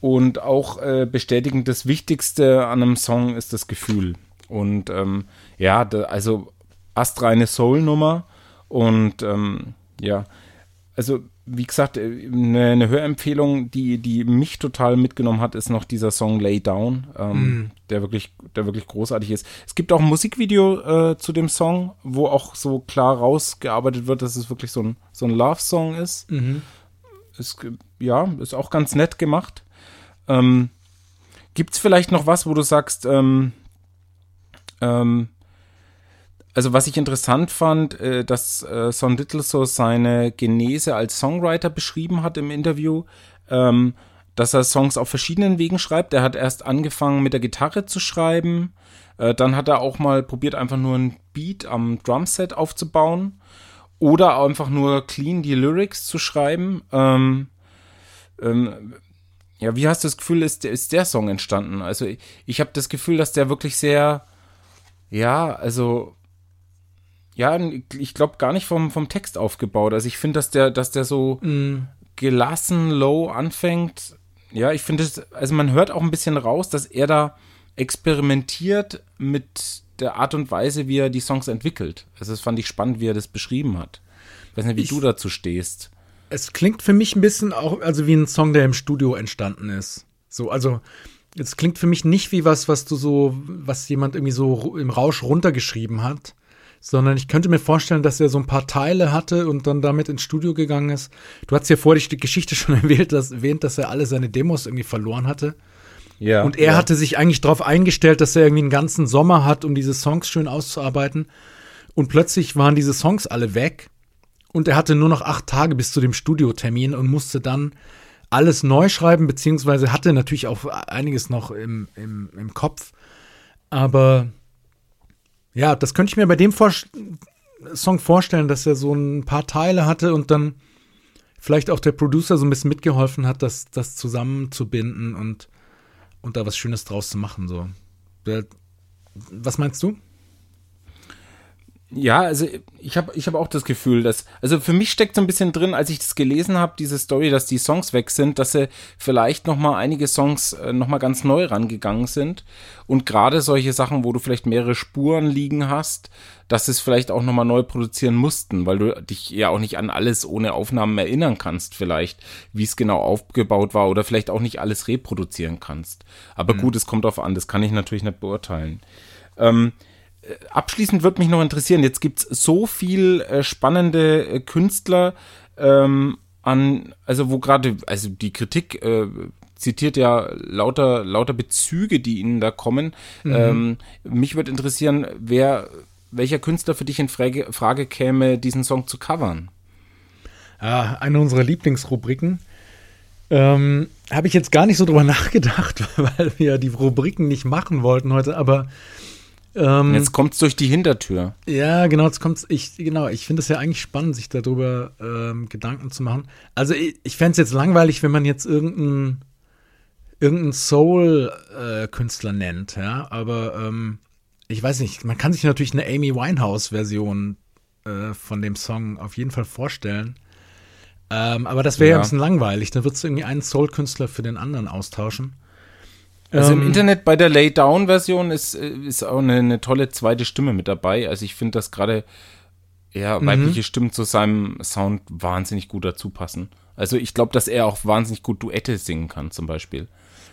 und auch äh, bestätigend, das Wichtigste an einem Song ist das Gefühl. Und ähm, ja, da, also astreine Soul-Nummer und ähm, ja, also wie gesagt, äh, eine, eine Hörempfehlung, die, die mich total mitgenommen hat, ist noch dieser Song Lay Down, ähm, der wirklich, der wirklich großartig ist. Es gibt auch ein Musikvideo äh, zu dem Song, wo auch so klar rausgearbeitet wird, dass es wirklich so ein, so ein Love-Song ist. Ist, ge- ja, ist auch ganz nett gemacht. Ähm, Gibt es vielleicht noch was, wo du sagst, ähm, ähm, also was ich interessant fand, äh, dass äh, Son Little so seine Genese als Songwriter beschrieben hat im Interview, ähm, dass er Songs auf verschiedenen Wegen schreibt. Er hat erst angefangen mit der Gitarre zu schreiben, äh, dann hat er auch mal probiert, einfach nur ein Beat am Drumset aufzubauen oder einfach nur clean die Lyrics zu schreiben. Ähm, ähm, ja, wie hast du das Gefühl, ist, der- ist der Song entstanden? Also ich, ich habe das Gefühl, dass der wirklich sehr, ja, also ja, ich glaube gar nicht vom, vom Text aufgebaut. Also ich finde, dass der, dass der so gelassen, low anfängt. Ja, ich finde es, also man hört auch ein bisschen raus, dass er da experimentiert mit der Art und Weise, wie er die Songs entwickelt. Also das fand ich spannend, wie er das beschrieben hat. Ich weiß nicht, wie Ich- du dazu stehst. Es klingt für mich ein bisschen auch, also wie ein Song, der im Studio entstanden ist. So, also es klingt für mich nicht wie was, was du so, was jemand irgendwie so im Rausch runtergeschrieben hat, sondern ich könnte mir vorstellen, dass er so ein paar Teile hatte und dann damit ins Studio gegangen ist. Du hast ja vorher die Geschichte schon erwähnt, dass, erwähnt, dass er alle seine Demos irgendwie verloren hatte. Ja. Und er ja. hatte sich eigentlich darauf eingestellt, dass er irgendwie einen ganzen Sommer hat, um diese Songs schön auszuarbeiten. Und plötzlich waren diese Songs alle weg. Und er hatte nur noch acht Tage bis zu dem Studiotermin und musste dann alles neu schreiben, beziehungsweise hatte natürlich auch einiges noch im, im, im Kopf. Aber ja, das könnte ich mir bei dem Vor Song vorstellen, dass er so ein paar Teile hatte und dann vielleicht auch der Producer so ein bisschen mitgeholfen hat, das, das zusammenzubinden und, und da was Schönes draus zu machen. So. Was meinst du? Ja, also ich habe ich hab auch das Gefühl, dass, also für mich steckt so ein bisschen drin, als ich das gelesen habe, diese Story, dass die Songs weg sind, dass sie vielleicht noch mal einige Songs äh, noch mal ganz neu rangegangen sind und gerade solche Sachen, wo du vielleicht mehrere Spuren liegen hast, dass sie es vielleicht auch noch mal neu produzieren mussten, weil du dich ja auch nicht an alles ohne Aufnahmen erinnern kannst, vielleicht, wie es genau aufgebaut war oder vielleicht auch nicht alles reproduzieren kannst. Aber gut, es kommt drauf an, das kann ich natürlich nicht beurteilen. Ähm, abschließend wird mich noch interessieren, jetzt gibt's so viel äh, spannende äh, Künstler ähm, an, also wo gerade, also die Kritik äh, zitiert ja lauter, lauter Bezüge, die ihnen da kommen. Ähm, mich würde interessieren, wer, welcher Künstler für dich in Frage, Frage käme, diesen Song zu covern? Ja, eine unserer Lieblingsrubriken. Ähm, Habe ich jetzt gar nicht so drüber nachgedacht, weil wir ja die Rubriken nicht machen wollten heute, aber ähm, Jetzt kommt's durch die Hintertür. Ja, genau, jetzt kommt's. Ich, genau, ich finde es ja eigentlich spannend, sich darüber ähm, Gedanken zu machen. Also ich, ich fände es jetzt langweilig, wenn man jetzt irgendeinen irgendein Soul-Künstler nennt, ja. Aber ähm, ich weiß nicht, man kann sich natürlich eine Amy Winehouse-Version äh, von dem Song auf jeden Fall vorstellen. Ähm, aber das wäre ja. Ja. ein bisschen langweilig. Da würdest du irgendwie einen Soul-Künstler für den anderen austauschen. Also im Ähm, Internet bei der Lay-Down-Version ist, äh, ist auch eine, eine tolle zweite Stimme mit dabei. Also ich finde, dass gerade ja, Mhm. weibliche Stimmen zu seinem Sound wahnsinnig gut dazu passen. Also ich glaube, dass er auch wahnsinnig gut Duette singen kann, zum Beispiel.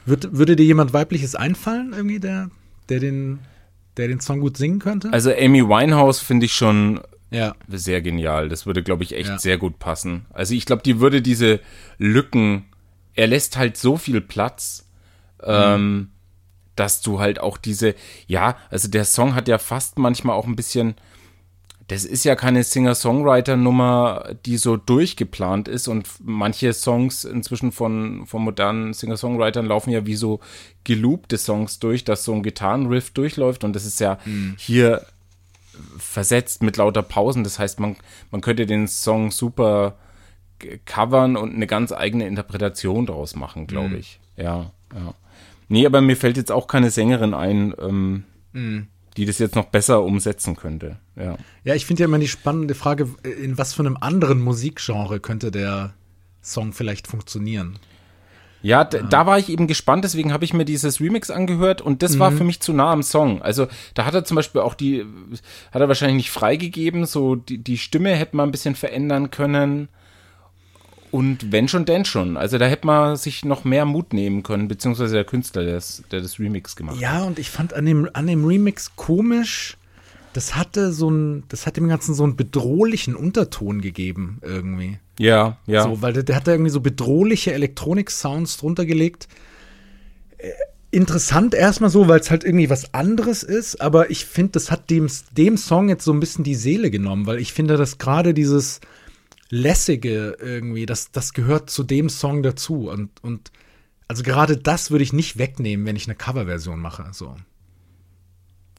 Würd, würde dir jemand weibliches einfallen, irgendwie, der, der, den, der den Song gut singen könnte? Also Amy Winehouse finde ich schon ja. sehr genial. Das würde, glaube ich, echt Ja. sehr gut passen. Also ich glaube, die würde diese Lücken, er lässt halt so viel Platz, ähm, dass du halt auch diese, ja, also der Song hat ja fast manchmal auch ein bisschen das ist ja keine Singer-Songwriter-Nummer, die so durchgeplant ist und manche Songs inzwischen von, von modernen Singer-Songwritern laufen ja wie so geloopte Songs durch, dass so ein Gitarrenriff durchläuft und das ist ja Mhm. hier versetzt mit lauter Pausen. Das heißt, man, man könnte den Song super covern und eine ganz eigene Interpretation daraus machen, glaube ich. Ja, ja. Nee, aber mir fällt jetzt auch keine Sängerin ein, ähm, die das jetzt noch besser umsetzen könnte. Ja. Ja, ich finde ja immer die spannende Frage, in was für einem anderen Musikgenre könnte der Song vielleicht funktionieren? Ja, d- da war ich eben gespannt, deswegen habe ich mir dieses Remix angehört und das war für mich zu nah am Song. Also da hat er zum Beispiel auch die, hat er wahrscheinlich nicht freigegeben, so die, die Stimme hätte man ein bisschen verändern können. Und wenn schon, denn schon. Also da hätte man sich noch mehr Mut nehmen können, beziehungsweise der Künstler, der das, der das Remix gemacht hat. Ja, und ich fand an dem, an dem Remix komisch, das hatte so ein, das hat dem Ganzen so einen bedrohlichen Unterton gegeben, irgendwie. Ja, ja. So, weil der, der hat da irgendwie so bedrohliche Elektronik-Sounds drunter gelegt. Äh, Interessant erstmal so, weil es halt irgendwie was anderes ist, aber ich finde, das hat dem, dem Song jetzt so ein bisschen die Seele genommen, weil ich finde, dass gerade dieses Lässige irgendwie, das, das gehört zu dem Song dazu. Und, und also gerade das würde ich nicht wegnehmen, wenn ich eine Coverversion mache. So.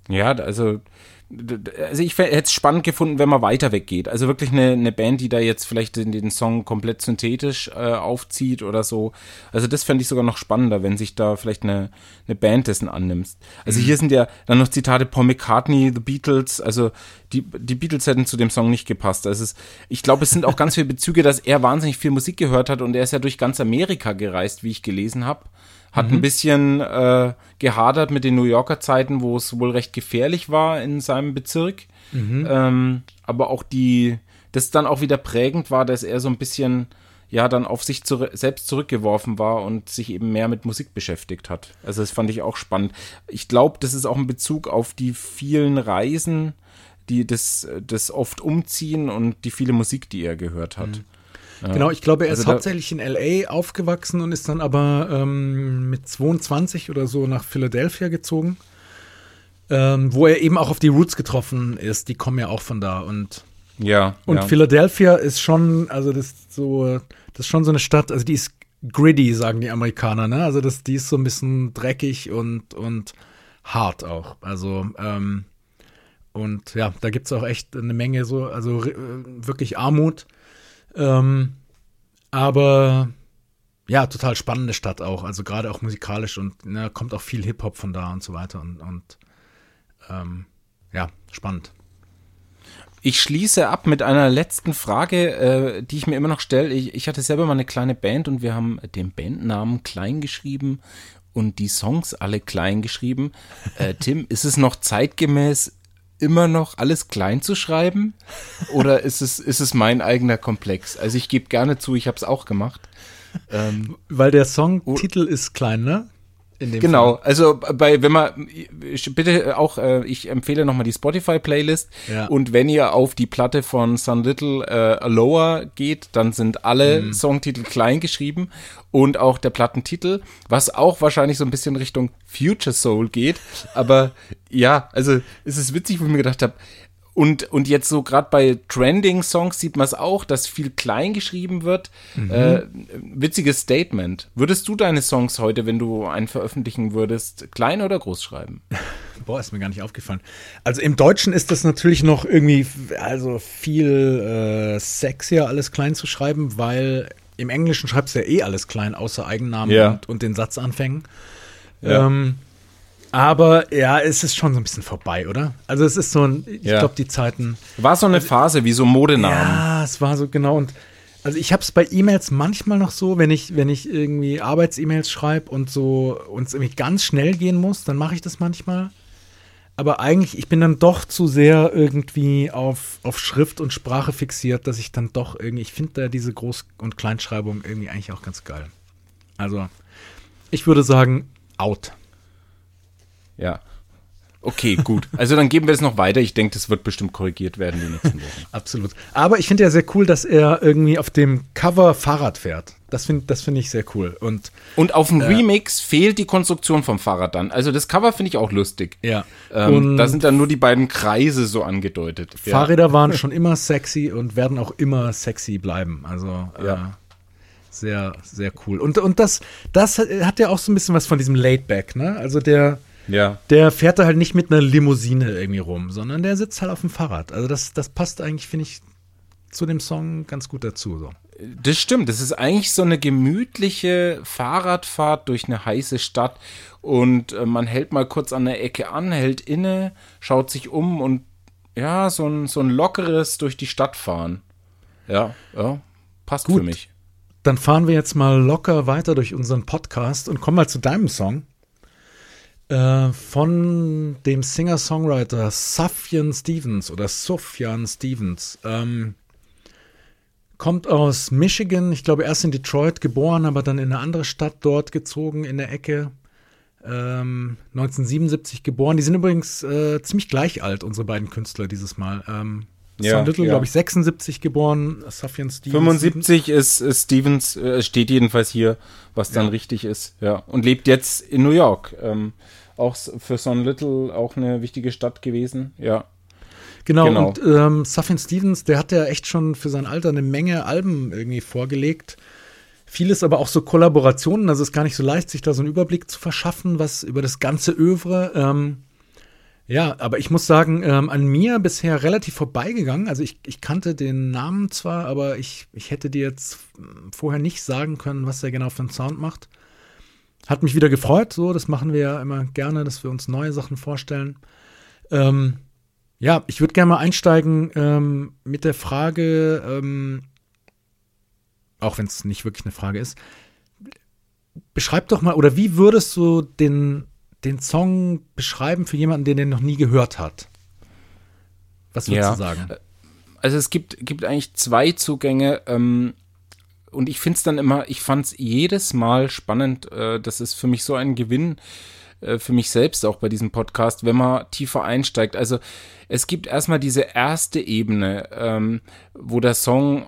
Ja, also, also ich hätte es spannend gefunden, wenn man weiter weggeht. Also wirklich eine, eine Band, die da jetzt vielleicht den, den Song komplett synthetisch äh, aufzieht oder so. Also das fände ich sogar noch spannender, wenn sich da vielleicht eine, eine Band dessen annimmst. Also hier sind ja dann noch Zitate Paul McCartney, The Beatles. Also die, die Beatles hätten zu dem Song nicht gepasst. Also es ich glaube, es sind auch ganz viele Bezüge, dass er wahnsinnig viel Musik gehört hat und er ist ja durch ganz Amerika gereist, wie ich gelesen habe. Hat ein bisschen äh, gehadert mit den New Yorker Zeiten, wo es wohl recht gefährlich war in seinem Bezirk. Ähm, aber auch die, das dann auch wieder prägend war, dass er so ein bisschen ja dann auf sich zurü- selbst zurückgeworfen war und sich eben mehr mit Musik beschäftigt hat. Also das fand ich auch spannend. Ich glaube, das ist auch ein Bezug auf die vielen Reisen, die das, das oft umziehen und die viele Musik, die er gehört hat. Genau, ich glaube, er Also ist hauptsächlich in LA aufgewachsen und ist dann aber ähm, mit 22 oder so nach Philadelphia gezogen, ähm, wo er eben auch auf die Roots getroffen ist. Die kommen ja auch von da und Ja. und ja. Philadelphia ist schon, also das ist so, das ist schon so eine Stadt, also die ist gritty, sagen die Amerikaner, ne? Also das, die ist so ein bisschen dreckig und und hart auch. Also ähm, und ja, da gibt's auch echt eine Menge so, also äh, wirklich Armut. Ähm, aber ja, total spannende Stadt auch, also gerade auch musikalisch und ne, kommt auch viel Hip-Hop von da und so weiter und, und ähm, ja, spannend. Ich schließe ab mit einer letzten Frage, äh, die ich mir immer noch stelle. Ich, ich hatte selber mal eine kleine Band und wir haben den Bandnamen klein geschrieben und die Songs alle klein geschrieben. Äh, Tim, ist es noch zeitgemäß, immer noch alles klein zu schreiben? Oder ist es, ist es mein eigener Komplex? Also ich gebe gerne zu, ich habe es auch gemacht. Ähm, Weil der Songtitel ist klein, ne? In dem Genau, also bei, wenn man, ich- bitte auch, äh, ich empfehle nochmal die Spotify-Playlist Ja. und wenn ihr auf die Platte von Sun Little äh, Lower geht, dann sind alle Mhm. Songtitel klein geschrieben und auch der Plattentitel, was auch wahrscheinlich so ein bisschen Richtung Future Soul geht, aber ja, also es ist witzig, wo ich mir gedacht habe, und, und jetzt so gerade bei Trending-Songs sieht man es auch, dass viel klein geschrieben wird. Äh, witziges Statement. Würdest du deine Songs heute, wenn du einen veröffentlichen würdest, klein oder groß schreiben? Boah, ist mir gar nicht aufgefallen. Also im Deutschen ist das natürlich noch irgendwie, also viel äh, sexier, alles klein zu schreiben, weil im Englischen schreibst du ja eh alles klein, außer Eigennamen Ja. und, und den Satzanfängen. Ja. Ähm, aber ja, es ist schon so ein bisschen vorbei, oder? Also es ist so ein, ich Ja. glaube, die Zeiten. War so eine Phase wie so Modenamen. Ja, es war so genau und also ich habe es bei E-Mails manchmal noch so, wenn ich wenn ich irgendwie Arbeits-E-Mails schreibe und so und es irgendwie ganz schnell gehen muss, dann mache ich das manchmal. Aber eigentlich, ich bin dann doch zu sehr irgendwie auf, auf Schrift und Sprache fixiert, dass ich dann doch irgendwie, ich finde da diese Groß- und Kleinschreibung irgendwie eigentlich auch ganz geil. Also, ich würde sagen, out. Ja. Okay, gut. Also dann geben wir es noch weiter. Ich denke, das wird bestimmt korrigiert werden die nächsten Wochen. Absolut. Aber ich finde ja sehr cool, dass er irgendwie auf dem Cover Fahrrad fährt. Das finde das find ich sehr cool. Und Und auf dem Remix fehlt die Konstruktion vom Fahrrad dann. Also das Cover finde ich auch lustig. ja, Ähm, und da sind dann nur die beiden Kreise so angedeutet. Ja. Fahrräder waren schon immer sexy und werden auch immer sexy bleiben. Also Ja. äh, sehr, sehr cool. Und, und das, das hat ja auch so ein bisschen was von diesem Laidback, ne? Also der, Ja. der fährt da halt nicht mit einer Limousine irgendwie rum, sondern der sitzt halt auf dem Fahrrad. Also das, das passt eigentlich, finde ich, zu dem Song ganz gut dazu. So. Das stimmt. Das ist eigentlich so eine gemütliche Fahrradfahrt durch eine heiße Stadt und äh, man hält mal kurz an der Ecke an, hält inne, schaut sich um und ja, so ein, so ein lockeres durch die Stadt fahren. Ja, ja, passt Gut. für mich. Dann fahren wir jetzt mal locker weiter durch unseren Podcast und kommen mal zu deinem Song. Äh, von dem Singer-Songwriter Sufjan Stevens oder Sufjan Stevens. Ähm, kommt aus Michigan, ich glaube erst in Detroit geboren, aber dann in eine andere Stadt dort gezogen in der Ecke. Ähm, 1977 geboren. Die sind übrigens äh, ziemlich gleich alt, unsere beiden Künstler dieses Mal. Ähm, Ja, Son Little, ja. glaube ich, 76 geboren, Sufjan Stevens. 75 ist, ist Stevens, äh, steht jedenfalls hier, was dann Ja. richtig ist, ja. Und lebt jetzt in New York. Ähm, auch für Son Little auch eine wichtige Stadt gewesen, ja. Genau, Genau. und ähm, Sufjan Stevens, der hat ja echt schon für sein Alter eine Menge Alben irgendwie vorgelegt. Vieles aber auch so Kollaborationen, also es ist gar nicht so leicht, sich da so einen Überblick zu verschaffen, was über das ganze Övre. Ähm, ja, aber ich muss sagen, ähm, an mir bisher relativ vorbeigegangen. Also ich, ich kannte den Namen zwar, aber ich, ich hätte dir jetzt mm, vorher nicht sagen können, was er genau für einen Sound macht. Hat mich wieder gefreut, so, das machen wir ja immer gerne, dass wir uns neue Sachen vorstellen. Ähm, ja, ich würde gerne mal einsteigen ähm, mit der Frage, ähm, auch wenn es nicht wirklich eine Frage ist. Beschreib doch mal, oder wie würdest du den, den Song beschreiben für jemanden, der den noch nie gehört hat? Was würdest Ja. du sagen? Also es gibt, gibt eigentlich zwei Zugänge ähm, und ich finde es dann immer, ich fand es jedes Mal spannend. Äh, das ist für mich so ein Gewinn äh, für mich selbst auch bei diesem Podcast, wenn man tiefer einsteigt. Also es gibt erstmal diese erste Ebene, ähm, wo der Song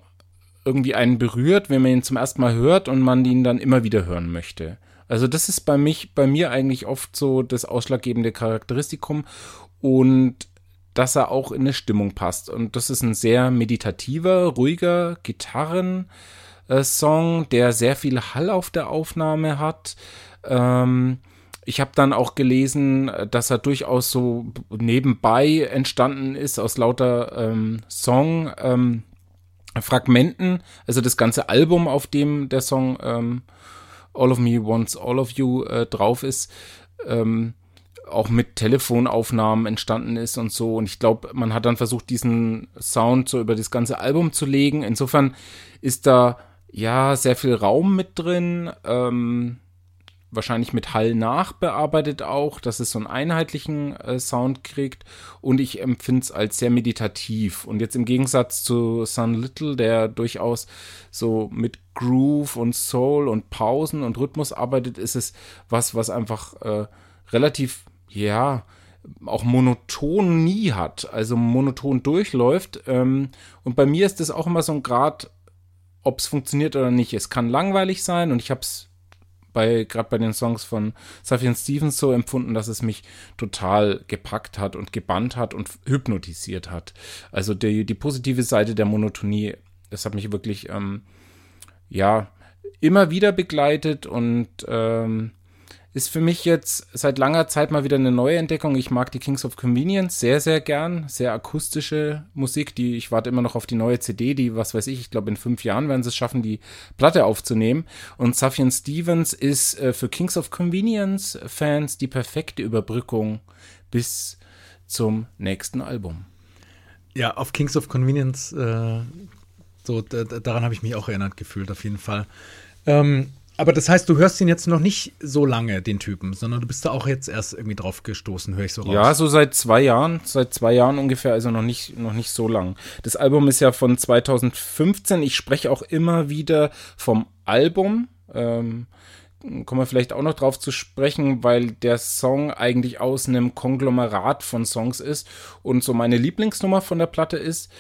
irgendwie einen berührt, wenn man ihn zum ersten Mal hört und man ihn dann immer wieder hören möchte. Also das ist bei mich, bei mir eigentlich oft so das ausschlaggebende Charakteristikum und dass er auch in eine Stimmung passt. Und das ist ein sehr meditativer, ruhiger Gitarren-Song, der sehr viel Hall auf der Aufnahme hat. Ähm, ich habe dann auch gelesen, dass er durchaus so nebenbei entstanden ist aus lauter ähm, Song. Ähm, Fragmenten, also das ganze Album, auf dem der Song ähm, All of Me Wants All of You äh, drauf ist, ähm, auch mit Telefonaufnahmen entstanden ist und so. Und ich glaube, man hat dann versucht, diesen Sound so über das ganze Album zu legen. Insofern ist da ja sehr viel Raum mit drin. Ähm, wahrscheinlich mit Hall nachbearbeitet auch, dass es so einen einheitlichen äh, Sound kriegt. Und ich empfinde es als sehr meditativ. Und jetzt im Gegensatz zu Sun Little, der durchaus so mit Groove und Soul und Pausen und Rhythmus arbeitet, ist es was, was einfach äh, relativ, ja, auch monoton nie hat, also monoton durchläuft. Ähm, und bei mir ist das auch immer so ein Grad, ob es funktioniert oder nicht. Es kann langweilig sein und ich habe es bei gerade bei den Songs von Sufjan Stevens so empfunden, dass es mich total gepackt hat und gebannt hat und hypnotisiert hat. Also die, die positive Seite der Monotonie, das hat mich wirklich ähm, ja immer wieder begleitet und ähm, ist für mich jetzt seit langer Zeit mal wieder eine neue Entdeckung. Ich mag die Kings of Convenience sehr, sehr gern. Sehr akustische Musik, die ich warte immer noch auf die neue CD, die, was weiß ich, ich glaube in fünf Jahren werden sie es schaffen, die Platte aufzunehmen. Und Sufjan Stevens ist äh, für Kings of Convenience Fans die perfekte Überbrückung bis zum nächsten Album. Ja, auf Kings of Convenience, äh, so da, da- daran habe ich mich auch erinnert gefühlt, auf jeden Fall. Ähm, aber das heißt, du hörst ihn jetzt noch nicht so lange, den Typen, sondern du bist da auch jetzt erst irgendwie drauf gestoßen, höre ich so raus. Ja, so seit zwei Jahren, seit zwei Jahren ungefähr, also noch nicht, noch nicht so lang. Das Album ist ja von 2015. Ich spreche auch immer wieder vom Album. Ähm, kommen wir vielleicht auch noch drauf zu sprechen, weil der Song eigentlich aus einem Konglomerat von Songs ist und so meine Lieblingsnummer von der Platte ist.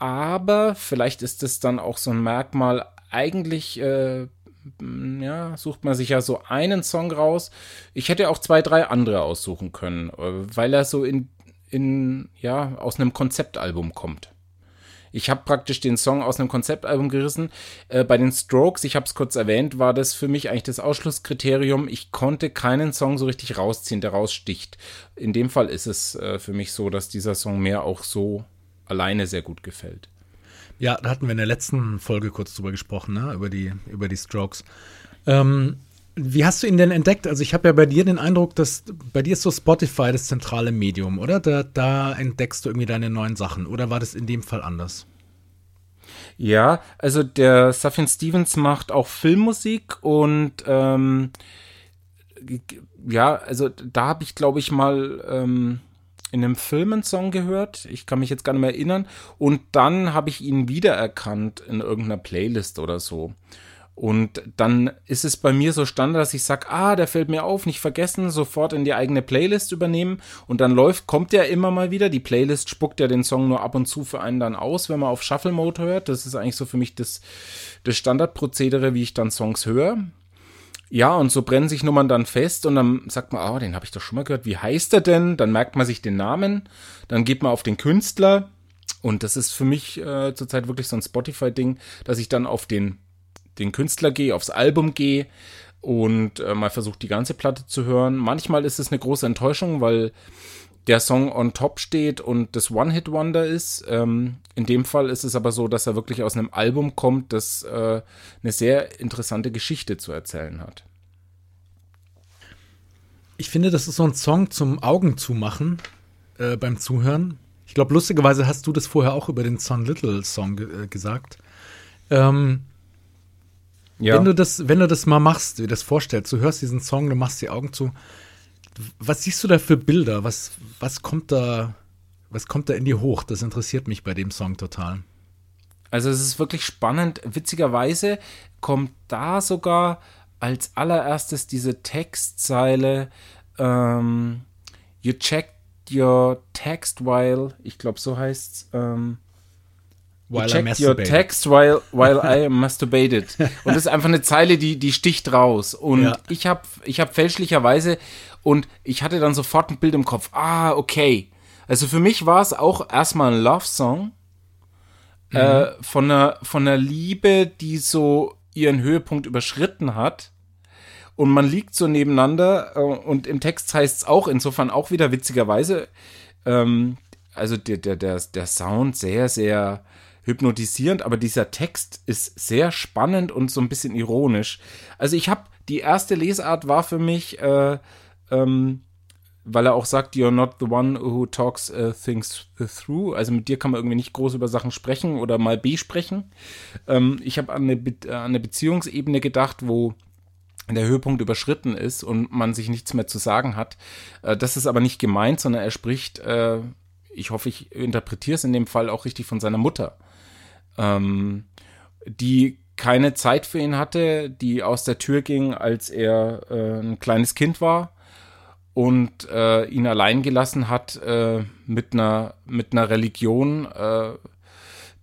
Aber vielleicht ist es dann auch so ein Merkmal, eigentlich äh, ja, sucht man sich ja so einen Song raus. Ich hätte auch zwei, drei andere aussuchen können, äh, weil er so in, in ja, aus einem Konzeptalbum kommt. Ich habe praktisch den Song aus einem Konzeptalbum gerissen. Äh, bei den Strokes, ich habe es kurz erwähnt, war das für mich eigentlich das Ausschlusskriterium. Ich konnte keinen Song so richtig rausziehen, der raussticht. In dem Fall ist es äh, für mich so, dass dieser Song mir auch so alleine sehr gut gefällt. Ja, da hatten wir in der letzten Folge kurz drüber gesprochen, ne? über, die, über die Strokes. Ähm, wie hast du ihn denn entdeckt? Also ich habe ja bei dir den Eindruck, dass bei dir ist so Spotify das zentrale Medium, oder? Da, da entdeckst du irgendwie deine neuen Sachen. Oder war das in dem Fall anders? Ja, also der Safin Stevens macht auch Filmmusik und ähm, ja, also da habe ich, glaube ich, mal ähm, in einem Film einen Song gehört. Ich kann mich jetzt gar nicht mehr erinnern. Und dann habe ich ihn wiedererkannt in irgendeiner Playlist oder so. Und dann ist es bei mir so Standard, dass ich sage, ah, der fällt mir auf, nicht vergessen, sofort in die eigene Playlist übernehmen. Und dann läuft, kommt der immer mal wieder. Die Playlist spuckt ja den Song nur ab und zu für einen dann aus, wenn man auf Shuffle Mode hört. Das ist eigentlich so für mich das, das Standardprozedere, wie ich dann Songs höre. Ja, und so brennen sich Nummern dann fest und dann sagt man, ah, oh, den habe ich doch schon mal gehört. Wie heißt er denn? Dann merkt man sich den Namen, dann geht man auf den Künstler und das ist für mich äh, zurzeit wirklich so ein Spotify-Ding, dass ich dann auf den, den Künstler gehe, aufs Album gehe und äh, mal versuche, die ganze Platte zu hören. Manchmal ist es eine große Enttäuschung, weil der Song on top steht und das One-Hit-Wonder ist. Ähm, in dem Fall ist es aber so, dass er wirklich aus einem Album kommt, das äh, eine sehr interessante Geschichte zu erzählen hat. Ich finde, das ist so ein Song zum Augen zumachen äh, beim Zuhören. Ich glaube, lustigerweise hast du das vorher auch über den Son Little Song ge äh, gesagt. Ähm, ja. Wenn du das, wenn du das mal machst, dir das vorstellst, du hörst diesen Song, du machst die Augen zu, was siehst du da für Bilder? Was, was kommt da, was kommt da in dir hoch? Das interessiert mich bei dem Song total. Also es ist wirklich spannend. Witzigerweise kommt da sogar als allererstes diese Textzeile ähm, You checked your text while, ich glaube so heißt's, ähm, While you checked your text while, while I masturbated. Und das ist einfach eine Zeile, die, die sticht raus. Und ja. ich habe ich hab fälschlicherweise und ich hatte dann sofort ein Bild im Kopf. Ah, okay. Also für mich war es auch erstmal ein Love-Song mhm. äh, von, einer, von einer Liebe, die so ihren Höhepunkt überschritten hat. Und man liegt so nebeneinander äh, und im Text heißt es auch, insofern auch wieder witzigerweise, ähm, also der, der, der, der Sound sehr, sehr hypnotisierend, aber dieser Text ist sehr spannend und so ein bisschen ironisch. Also ich habe, die erste Lesart war für mich, äh, ähm, weil er auch sagt, you're not the one who talks uh, things through. Also mit dir kann man irgendwie nicht groß über Sachen sprechen oder mal besprechen. Ähm, ich habe an, eine Be an eine Beziehungsebene gedacht, wo der Höhepunkt überschritten ist und man sich nichts mehr zu sagen hat. Äh, das ist aber nicht gemeint, sondern er spricht, äh, ich hoffe, ich interpretiere es in dem Fall auch richtig von seiner Mutter, ähm, die keine Zeit für ihn hatte, die aus der Tür ging, als er äh, ein kleines Kind war und äh, ihn allein gelassen hat äh, mit einer mit einer Religion, äh,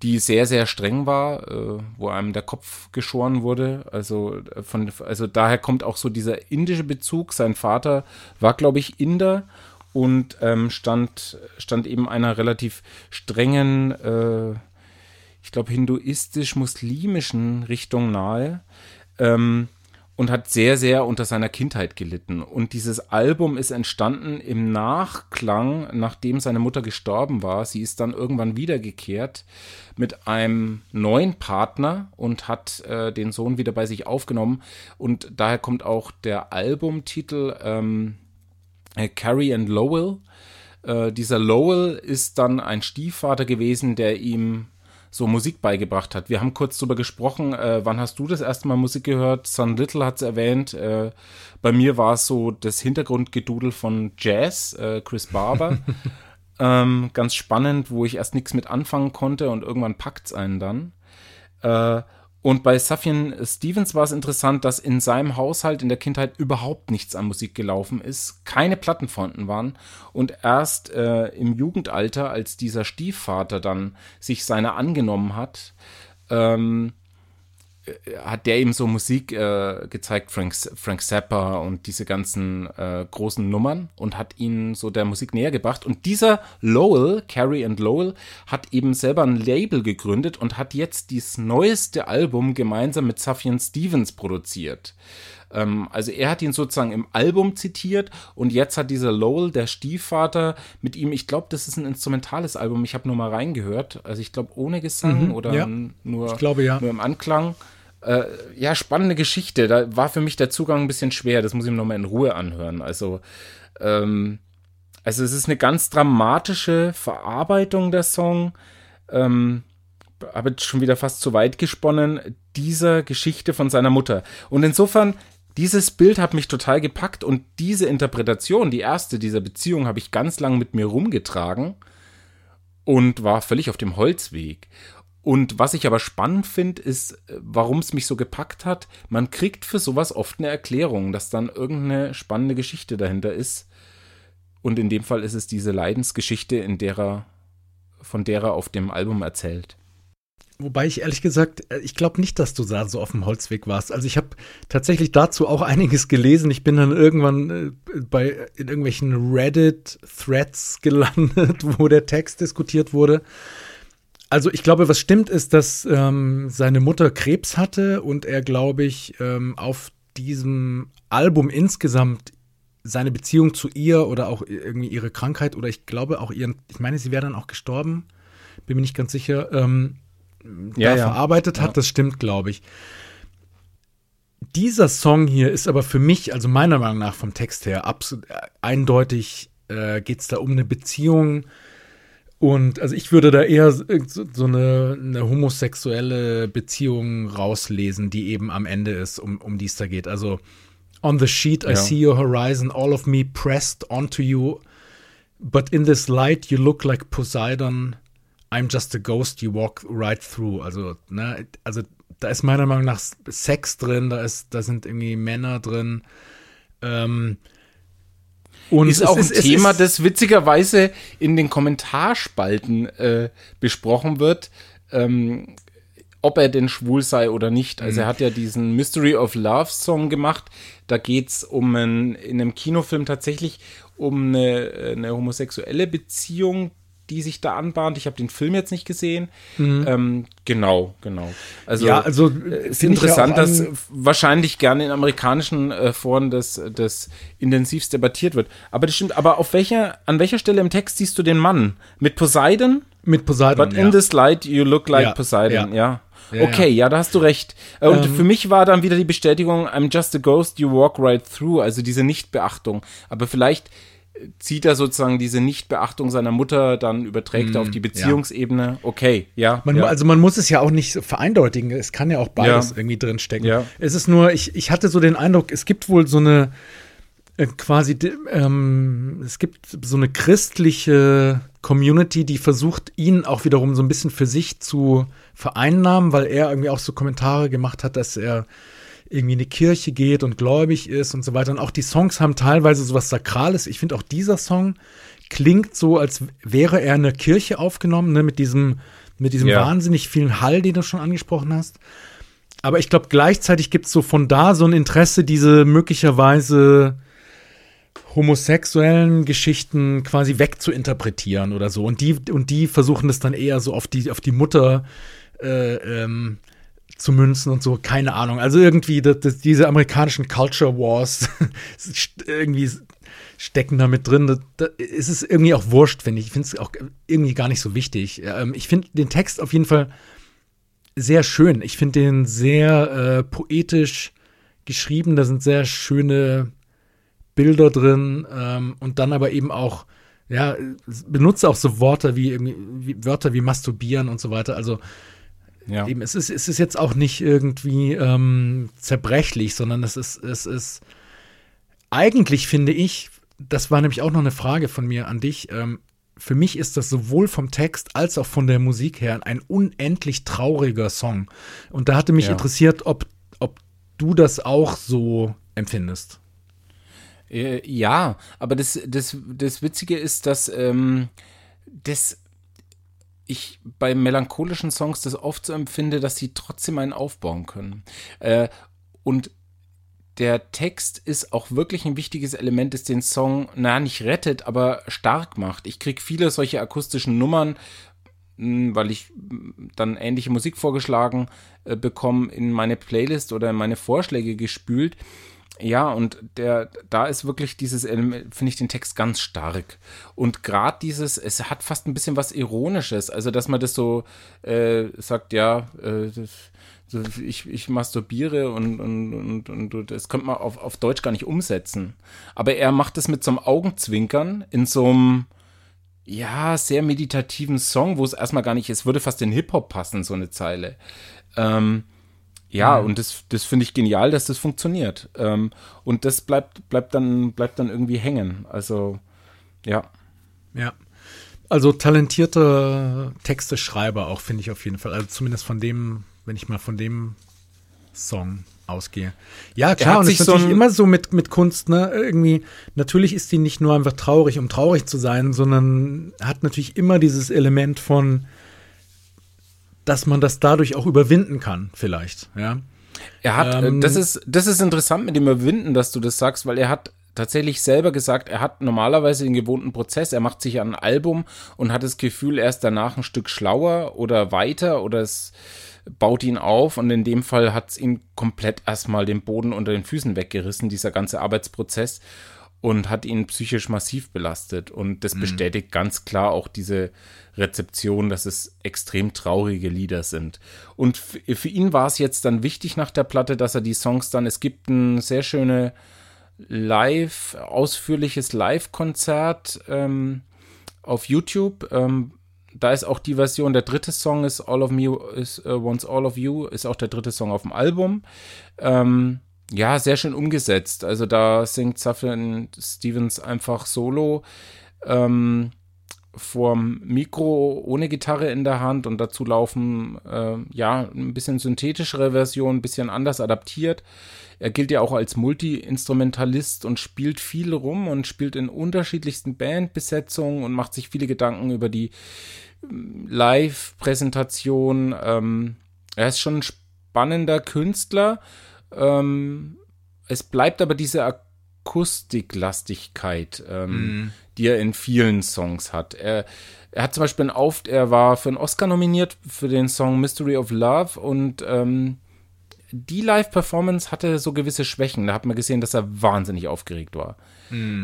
die sehr sehr streng war, äh, wo einem der Kopf geschoren wurde. Also äh, von also daher kommt auch so dieser indische Bezug. Sein Vater war glaube ich Inder und ähm, stand stand eben einer relativ strengen äh, ich glaube hinduistisch-muslimischen Richtung nahe. Ähm, und hat sehr, sehr unter seiner Kindheit gelitten. Und dieses Album ist entstanden im Nachklang, nachdem seine Mutter gestorben war. Sie ist dann irgendwann wiedergekehrt mit einem neuen Partner und hat äh, den Sohn wieder bei sich aufgenommen. Und daher kommt auch der Albumtitel ähm, äh, Carrie and Lowell. Äh, dieser Lowell ist dann ein Stiefvater gewesen, der ihm so Musik beigebracht hat. Wir haben kurz darüber gesprochen, äh, wann hast du das erste Mal Musik gehört? Sun Little hat es erwähnt. Äh, bei mir war es so das Hintergrundgedudel von Jazz, äh, Chris Barber. ähm, ganz spannend, wo ich erst nichts mit anfangen konnte und irgendwann packt es einen dann. Und bei Sufjan Stevens war es interessant, dass in seinem Haushalt in der Kindheit überhaupt nichts an Musik gelaufen ist, keine Platten waren. Und erst äh, im Jugendalter, als dieser Stiefvater dann sich seiner angenommen hat, ähm, hat der ihm so Musik äh, gezeigt, Frank, Frank Zappa und diese ganzen äh, großen Nummern und hat ihn so der Musik näher gebracht. Und dieser Lowell, Carrie and Lowell, hat eben selber ein Label gegründet und hat jetzt dieses neueste Album gemeinsam mit Sufjan Stevens produziert. Ähm, also er hat ihn sozusagen im Album zitiert und jetzt hat dieser Lowell, der Stiefvater, mit ihm, ich glaube, das ist ein instrumentales Album, ich habe nur mal reingehört, also ich glaube ohne Gesang Mhm, oder ja. nur, Ich glaube, ja. nur im Anklang. Äh, ja, spannende Geschichte. Da war für mich der Zugang ein bisschen schwer. Das muss ich mir nochmal in Ruhe anhören. Also, ähm, also es ist eine ganz dramatische Verarbeitung der Song. Ähm, habe jetzt schon wieder fast zu weit gesponnen, dieser Geschichte von seiner Mutter. Und insofern, dieses Bild hat mich total gepackt und diese Interpretation, die erste dieser Beziehung, habe ich ganz lang mit mir rumgetragen und war völlig auf dem Holzweg. Und was ich aber spannend finde, ist, warum es mich so gepackt hat. Man kriegt für sowas oft eine Erklärung, dass dann irgendeine spannende Geschichte dahinter ist. Und in dem Fall ist es diese Leidensgeschichte, in der er, von der er auf dem Album erzählt. Wobei ich ehrlich gesagt, äh, ich glaube nicht, dass du da so auf dem Holzweg warst. Also ich habe tatsächlich dazu auch einiges gelesen. Ich bin dann irgendwann äh, bei in irgendwelchen Reddit-Threads gelandet, wo der Text diskutiert wurde. Also ich glaube, was stimmt ist, dass ähm, seine Mutter Krebs hatte und er, glaube ich, ähm, auf diesem Album insgesamt seine Beziehung zu ihr oder auch irgendwie ihre Krankheit oder ich glaube auch ihren, ich meine, sie wäre dann auch gestorben, bin mir nicht ganz sicher, ähm, Ja, da ja. verarbeitet hat, Ja. das stimmt, glaube ich. Dieser Song hier ist aber für mich, also meiner Meinung nach vom Text her, absolut äh, eindeutig äh, geht es da um eine Beziehung. Und also ich würde da eher so, so eine, eine homosexuelle Beziehung rauslesen, die eben am Ende ist, um, um die es da geht. Also on the sheet I Ja. see your horizon, all of me pressed onto you. But in this light you look like Poseidon. I'm just a ghost you walk right through. Also, ne, also da ist meiner Meinung nach Sex drin, da ist, da sind irgendwie Männer drin. Ähm, und ist es auch ein es Thema, ist- das witzigerweise in den Kommentarspalten äh, besprochen wird, ähm, ob er denn schwul sei oder nicht. Also er hat ja diesen Mystery of Love Song gemacht. Da geht's um ein, in einem Kinofilm tatsächlich um eine, eine homosexuelle Beziehung, die sich da anbahnt. Ich habe den Film jetzt nicht gesehen. Ähm, genau, genau. Also, Ja, also, äh, ist ja interessant, dass wahrscheinlich gerne in amerikanischen äh, Foren das, das intensivst debattiert wird. Aber das stimmt, aber auf welcher, an welcher Stelle im Text siehst du den Mann? Mit Poseidon? mit Poseidon. But ja. in this light you look like Ja, Poseidon, ja. Ja, okay, ja. da hast du recht. Äh, Und Ähm, für mich war dann wieder die Bestätigung, I'm just a ghost, you walk right through, also diese Nichtbeachtung. Aber vielleicht zieht er sozusagen diese Nichtbeachtung seiner Mutter, dann überträgt er auf die Beziehungsebene. Okay, ja. Mm, Man, ja. Also man muss es ja auch nicht so vereindeutigen. Es kann ja auch beides Ja. irgendwie drin stecken. Ja. Es ist nur, ich, ich hatte so den Eindruck, es gibt wohl so eine äh, quasi, ähm, es gibt so eine christliche Community, die versucht, ihn auch wiederum so ein bisschen für sich zu vereinnahmen, weil er irgendwie auch so Kommentare gemacht hat, dass er irgendwie in die Kirche geht und gläubig ist und so weiter. Und auch die Songs haben teilweise sowas Sakrales. Ich finde auch dieser Song klingt so, als wäre er in der Kirche aufgenommen, ne, mit diesem, mit diesem Ja. wahnsinnig vielen Hall, den du schon angesprochen hast. Aber ich glaube, gleichzeitig gibt es so von da so ein Interesse, diese möglicherweise homosexuellen Geschichten quasi wegzuinterpretieren oder so. Und die, und die versuchen das dann eher so auf die, auf die Mutter äh, ähm, zu münzen und so, keine Ahnung. Also irgendwie das, das, diese amerikanischen Culture Wars irgendwie stecken da mit drin. Da, da ist es irgendwie auch wurscht, finde ich. Ich finde es auch irgendwie gar nicht so wichtig. Ähm, ich finde den Text auf jeden Fall sehr schön. Ich finde den sehr äh, poetisch geschrieben. Da sind sehr schöne Bilder drin ähm, und dann aber eben auch, ja, benutze auch so Worte wie, wie Wörter wie masturbieren und so weiter. Also ja. eben, es ist, es ist jetzt auch nicht irgendwie ähm, zerbrechlich, sondern es ist, es ist eigentlich finde ich, das war nämlich auch noch eine Frage von mir an dich, ähm, für mich ist das sowohl vom Text als auch von der Musik her ein unendlich trauriger Song. Und da hatte mich Ja. interessiert, ob, ob du das auch so empfindest. Äh, ja, aber das, das, das Witzige ist, dass ähm, das ich bei melancholischen Songs das oft so empfinde, dass sie trotzdem einen aufbauen können. Äh, und der Text ist auch wirklich ein wichtiges Element, das den Song, na, nicht rettet, aber stark macht. Ich kriege viele solche akustischen Nummern, mh, weil ich mh, dann ähnliche Musik vorgeschlagen äh, bekomme, in meine Playlist oder in meine Vorschläge gespült. Ja, und der, da ist wirklich dieses Element, finde ich den Text ganz stark. Und gerade dieses, es hat fast ein bisschen was Ironisches, also dass man das so äh, sagt, ja, äh, das, so, ich, ich masturbiere und, und, und, und, das könnte man auf, auf Deutsch gar nicht umsetzen. Aber er macht es mit so einem Augenzwinkern in so einem, ja, sehr meditativen Song, wo es erstmal gar nicht, es würde fast in Hip-Hop passen, so eine Zeile. Ähm, ja, und das, das finde ich genial, dass das funktioniert. Ähm, und das bleibt, bleibt, dann, bleibt dann irgendwie hängen. Also, ja. Ja. Also talentierter Texteschreiber auch, finde ich auf jeden Fall. Also zumindest von dem, wenn ich mal von dem Song ausgehe. Ja, klar, und es ist so natürlich immer so mit, mit Kunst, ne? Irgendwie, natürlich ist die nicht nur einfach traurig, um traurig zu sein, sondern hat natürlich immer dieses Element von, dass man das dadurch auch überwinden kann, vielleicht, ja. Er hat, Ähm, äh, das ist, das ist interessant mit dem Überwinden, dass du das sagst, weil er hat tatsächlich selber gesagt, er hat normalerweise den gewohnten Prozess, er macht sich an ein Album und hat das Gefühl, er ist danach ein Stück schlauer oder weiter oder es baut ihn auf. Und in dem Fall hat es ihn komplett erstmal den Boden unter den Füßen weggerissen, dieser ganze Arbeitsprozess und hat ihn psychisch massiv belastet und das bestätigt ganz klar auch diese Rezeption, dass es extrem traurige Lieder sind. Und für ihn war es jetzt dann wichtig nach der Platte, dass er die Songs dann, es gibt ein sehr schöne Live, ausführliches Live-Konzert ähm, auf YouTube. Ähm, da ist auch die Version, der dritte Song ist All of Me is uh, Wants All of You, ist auch der dritte Song auf dem Album. Ähm, ja, sehr schön umgesetzt. Also da singt Safin Stevens einfach solo ähm, vorm Mikro ohne Gitarre in der Hand und dazu laufen äh, ja ein bisschen synthetischere Version, ein bisschen anders adaptiert. Er gilt ja auch als Multi-Instrumentalist und spielt viel rum und spielt in unterschiedlichsten Bandbesetzungen und macht sich viele Gedanken über die ähm, Live-Präsentation. Ähm, er ist schon ein spannender Künstler. Ähm, es bleibt aber diese Akustiklastigkeit, ähm, die er in vielen Songs hat. Er, er hat zum Beispiel einen Auf, er war für einen Oscar nominiert für den Song Mystery of Love und ähm, die Live-Performance hatte so gewisse Schwächen. Da hat man gesehen, dass er wahnsinnig aufgeregt war.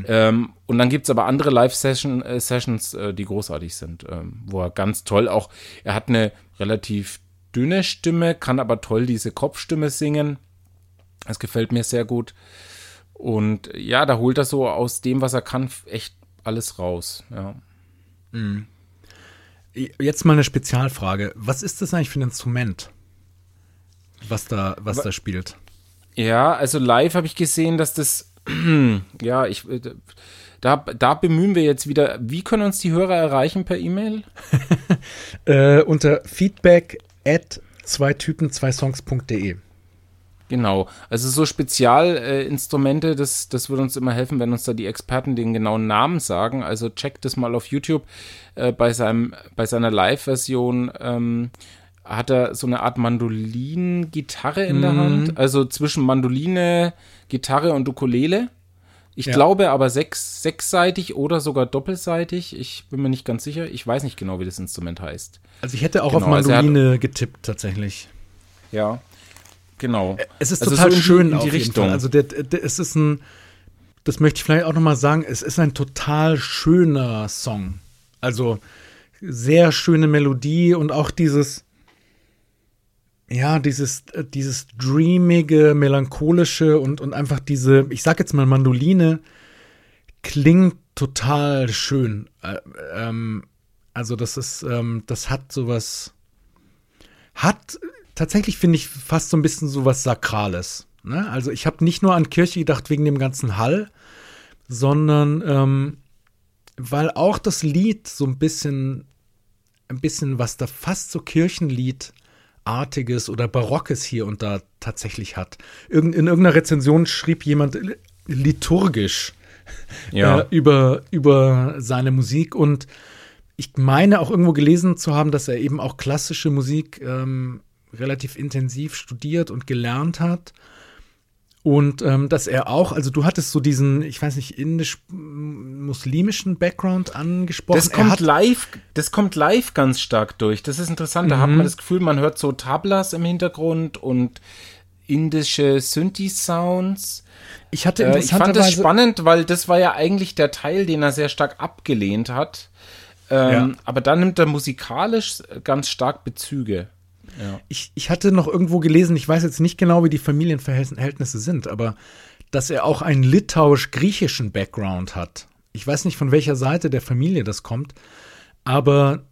Ähm, und dann gibt es aber andere Live-Sessions, äh, äh, die großartig sind, ähm, wo er ganz toll auch, er hat eine relativ dünne Stimme, kann aber toll diese Kopfstimme singen. Das gefällt mir sehr gut. Und ja, da holt er so aus dem, was er kann, echt alles raus. Ja. Jetzt mal eine Spezialfrage. Was ist das eigentlich für ein Instrument, was da, was da spielt? Ja, also live habe ich gesehen, dass das, ja, ich, äh, da, da bemühen wir jetzt wieder, wie können uns die Hörer erreichen per E-Mail? Äh, unter feedback at zwei Typen, zwei Songs.de. Genau, also so Spezialinstrumente, äh, das, das würde uns immer helfen, wenn uns da die Experten den genauen Namen sagen. Also checkt das mal auf YouTube. Äh, bei, seinem, bei seiner Live-Version ähm, hat er so eine Art Mandolin-Gitarre in der Hand. Also zwischen Mandoline, Gitarre und Ukulele. Ich Ja. glaube aber sechs, sechsseitig oder sogar doppelseitig. Ich bin mir nicht ganz sicher. Ich weiß nicht genau, wie das Instrument heißt. Also ich hätte auch Genau, auf also er hat- Mandoline getippt tatsächlich. Ja, genau. Es ist Also total so schön in die Richtung. Also der, der, es ist ein, das möchte ich vielleicht auch noch mal sagen, es ist ein total schöner Song. Also sehr schöne Melodie und auch dieses, ja, dieses, äh, dieses dreamige, melancholische und, und einfach diese, ich sag jetzt mal Mandoline, klingt total schön. Äh, ähm, also das ist, ähm, das hat sowas, hat tatsächlich, finde ich, fast so ein bisschen sowas Sakrales. Ne? Also ich habe nicht nur an Kirche gedacht wegen dem ganzen Hall, sondern ähm, weil auch das Lied so ein bisschen, ein bisschen was da fast so Kirchenliedartiges oder Barockes hier und da tatsächlich hat. Irgend, in irgendeiner Rezension schrieb jemand liturgisch Ja. äh, über, über seine Musik und ich meine auch irgendwo gelesen zu haben, dass er eben auch klassische Musik ähm, relativ intensiv studiert und gelernt hat. Und ähm, dass er auch, also du hattest so diesen, ich weiß nicht, indisch-muslimischen Background angesprochen. Das kommt live, das kommt live ganz stark durch. Das ist interessant. Da hat Mhm. man das Gefühl, man hört so Tablas im Hintergrund und indische Synthi-Sounds. ich hatte Äh, ich fand das spannend, weil das war ja eigentlich der Teil, den er sehr stark abgelehnt hat. Ähm, Ja. Aber dann nimmt er musikalisch ganz stark Bezüge. Ich, ich hatte noch irgendwo gelesen, ich weiß jetzt nicht genau, wie die Familienverhältnisse sind, aber dass er auch einen litauisch-griechischen Background hat. Ich weiß nicht, von welcher Seite der Familie das kommt, aber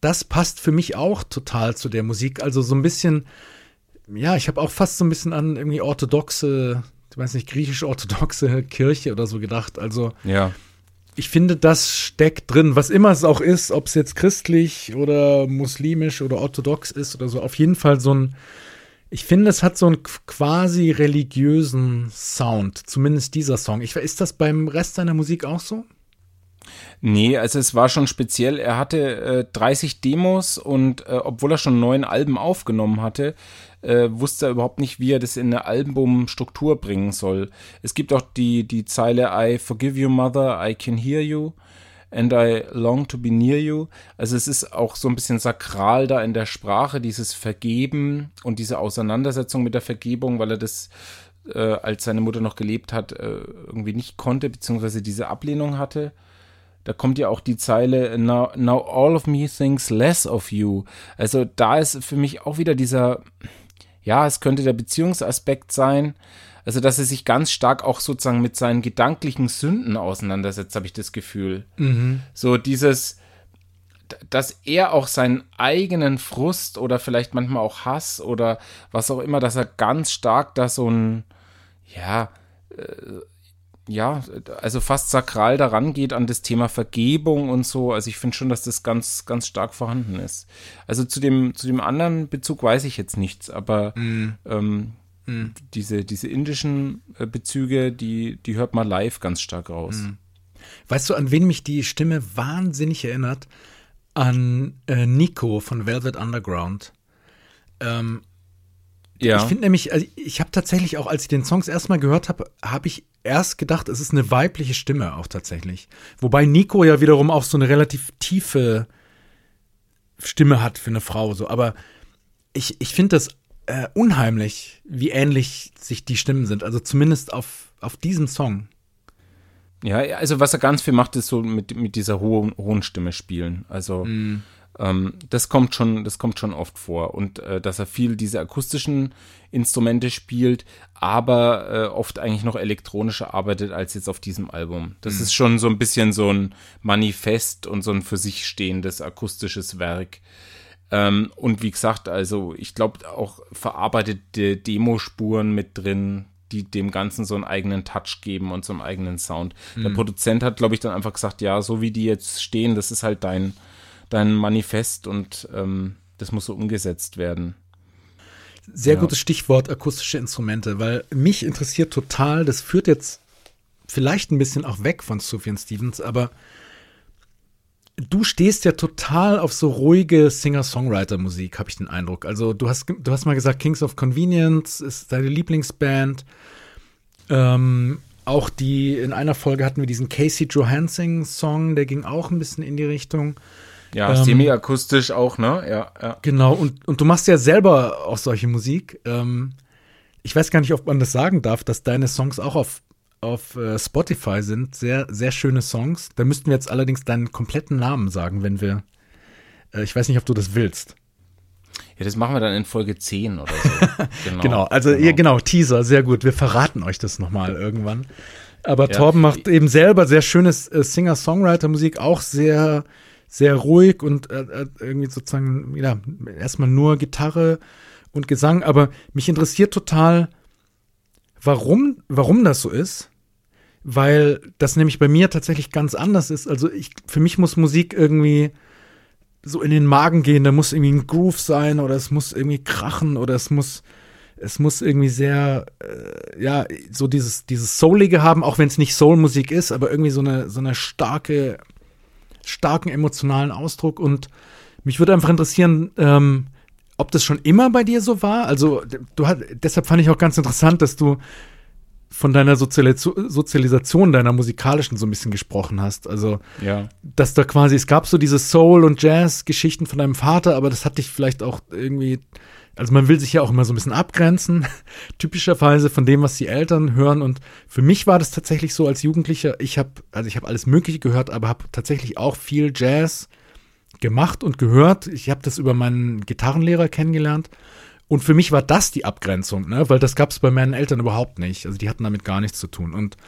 das passt für mich auch total zu der Musik. Also so ein bisschen, ja, ich habe auch fast so ein bisschen an irgendwie orthodoxe, ich weiß nicht, griechisch-orthodoxe Kirche oder so gedacht. Also Ja. Ich finde, das steckt drin, was immer es auch ist, ob es jetzt christlich oder muslimisch oder orthodox ist oder so, auf jeden Fall so ein, ich finde, es hat so einen qu- quasi religiösen Sound, zumindest dieser Song. Ich, ist das beim Rest seiner Musik auch so? Nee, also es war schon speziell. Er hatte äh, 30 Demos und äh, obwohl er schon neun Alben aufgenommen hatte, äh, wusste er überhaupt nicht, wie er das in eine Albumstruktur bringen soll. Es gibt auch die, die Zeile I forgive you, mother, I can hear you and I long to be near you. Also es ist auch so ein bisschen sakral da in der Sprache, dieses Vergeben und diese Auseinandersetzung mit der Vergebung, weil er das äh, als seine Mutter noch gelebt hat, äh, irgendwie nicht konnte, beziehungsweise diese Ablehnung hatte. Da kommt ja auch die Zeile now, now all of me thinks less of you. Also da ist für mich auch wieder dieser, ja, es könnte der Beziehungsaspekt sein. Also, dass er sich ganz stark auch sozusagen mit seinen gedanklichen Sünden auseinandersetzt, habe ich das Gefühl. So dieses, dass er auch seinen eigenen Frust oder vielleicht manchmal auch Hass oder was auch immer, dass er ganz stark da so ein, ja, äh, ja, also fast sakral daran geht an das Thema Vergebung und so. Also ich finde schon, dass das ganz, ganz stark vorhanden ist. Also zu dem, zu dem anderen Bezug weiß ich jetzt nichts, aber ähm, diese, diese indischen äh, Bezüge, die, die hört man live ganz stark raus. Weißt du, an wen mich die Stimme wahnsinnig erinnert? An äh, Nico von Velvet Underground. Ähm, Ja. Ich finde nämlich, also ich habe tatsächlich auch, als ich den Songs erstmal gehört habe, habe ich erst gedacht, es ist eine weibliche Stimme auch tatsächlich. Wobei Nico ja wiederum auch so eine relativ tiefe Stimme hat für eine Frau. So, aber ich, ich finde das äh, unheimlich, wie ähnlich sich die Stimmen sind. Also zumindest auf, auf diesem Song. Ja, also was er ganz viel macht, ist so mit, mit dieser hohen, hohen Stimme spielen. Also ähm, das kommt schon, das kommt schon oft vor. Und äh, dass er viel diese akustischen Instrumente spielt, aber äh, oft eigentlich noch elektronischer arbeitet als jetzt auf diesem Album. Das ist schon so ein bisschen so ein Manifest und so ein für sich stehendes akustisches Werk. Ähm, und wie gesagt, also ich glaube auch verarbeitete Demospuren mit drin, die dem Ganzen so einen eigenen Touch geben und so einen eigenen Sound. Der Produzent hat, glaube ich, dann einfach gesagt, ja, so wie die jetzt stehen, das ist halt dein, dein Manifest und ähm, das muss so umgesetzt werden. Sehr Ja. gutes Stichwort akustische Instrumente, weil mich interessiert total, das führt jetzt vielleicht ein bisschen auch weg von Sufjan Stevens, aber du stehst ja total auf so ruhige Singer-Songwriter-Musik, habe ich den Eindruck. Also du hast, du hast mal gesagt, Kings of Convenience ist deine Lieblingsband. Ähm, auch die, in einer Folge hatten wir diesen Casey Johansson-Song, der ging auch ein bisschen in die Richtung. Ja, Ähm, semi-akustisch auch, ne? Ja, ja. Genau, und, und du machst ja selber auch solche Musik. Ähm, ich weiß gar nicht, ob man das sagen darf, dass deine Songs auch auf, auf äh, Spotify sind. Sehr, sehr schöne Songs. Da müssten wir jetzt allerdings deinen kompletten Namen sagen, wenn wir. Äh, ich weiß nicht, ob du das willst. Ja, das machen wir dann in Folge 10 oder so. Genau, Genau, also ihr, genau, Teaser, sehr gut. Wir verraten euch das nochmal irgendwann. Aber Ja. Torben macht eben selber sehr schönes äh, Singer-Songwriter-Musik, auch sehr, sehr ruhig und äh, äh, irgendwie sozusagen, ja, erstmal nur Gitarre und Gesang. Aber mich interessiert total, warum, warum das so ist. weil das nämlich bei mir tatsächlich ganz anders ist. Also ich, für mich muss Musik irgendwie so in den Magen gehen, da muss irgendwie ein Groove sein oder es muss irgendwie krachen oder es muss es muss irgendwie sehr, äh, ja, so dieses, dieses Soulige haben, auch wenn es nicht Soul-Musik ist, aber irgendwie so eine, so eine starke, starken emotionalen Ausdruck. Und mich würde einfach interessieren, ähm, ob das schon immer bei dir so war. Also, du hat, deshalb fand ich auch ganz interessant, dass du von deiner Sozialis Sozialisation, deiner musikalischen so ein bisschen gesprochen hast. Also, Ja. dass da quasi, es gab so diese Soul- und Jazz-Geschichten von deinem Vater, aber das hat dich vielleicht auch irgendwie, also man will sich ja auch immer so ein bisschen abgrenzen, typischerweise von dem, was die Eltern hören. Und für mich war das tatsächlich so als Jugendlicher, ich habe, also ich habe alles Mögliche gehört, aber habe tatsächlich auch viel Jazz gemacht und gehört. Ich habe das über meinen Gitarrenlehrer kennengelernt. Und für mich war das die Abgrenzung, ne? weil das gab es bei meinen Eltern überhaupt nicht. Also die hatten damit gar nichts zu tun. Und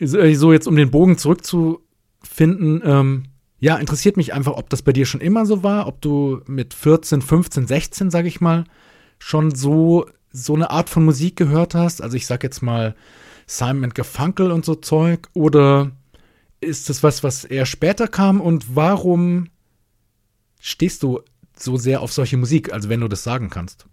so jetzt, um den Bogen zurückzufinden, ähm, ja, interessiert mich einfach, ob das bei dir schon immer so war, ob du mit 14, 15, 16, sag ich mal, schon so, so eine Art von Musik gehört hast. Also ich sag jetzt mal Simon Garfunkel und so Zeug. Oder ist das was, was eher später kam? Und warum stehst du so sehr auf solche Musik, also wenn du das sagen kannst?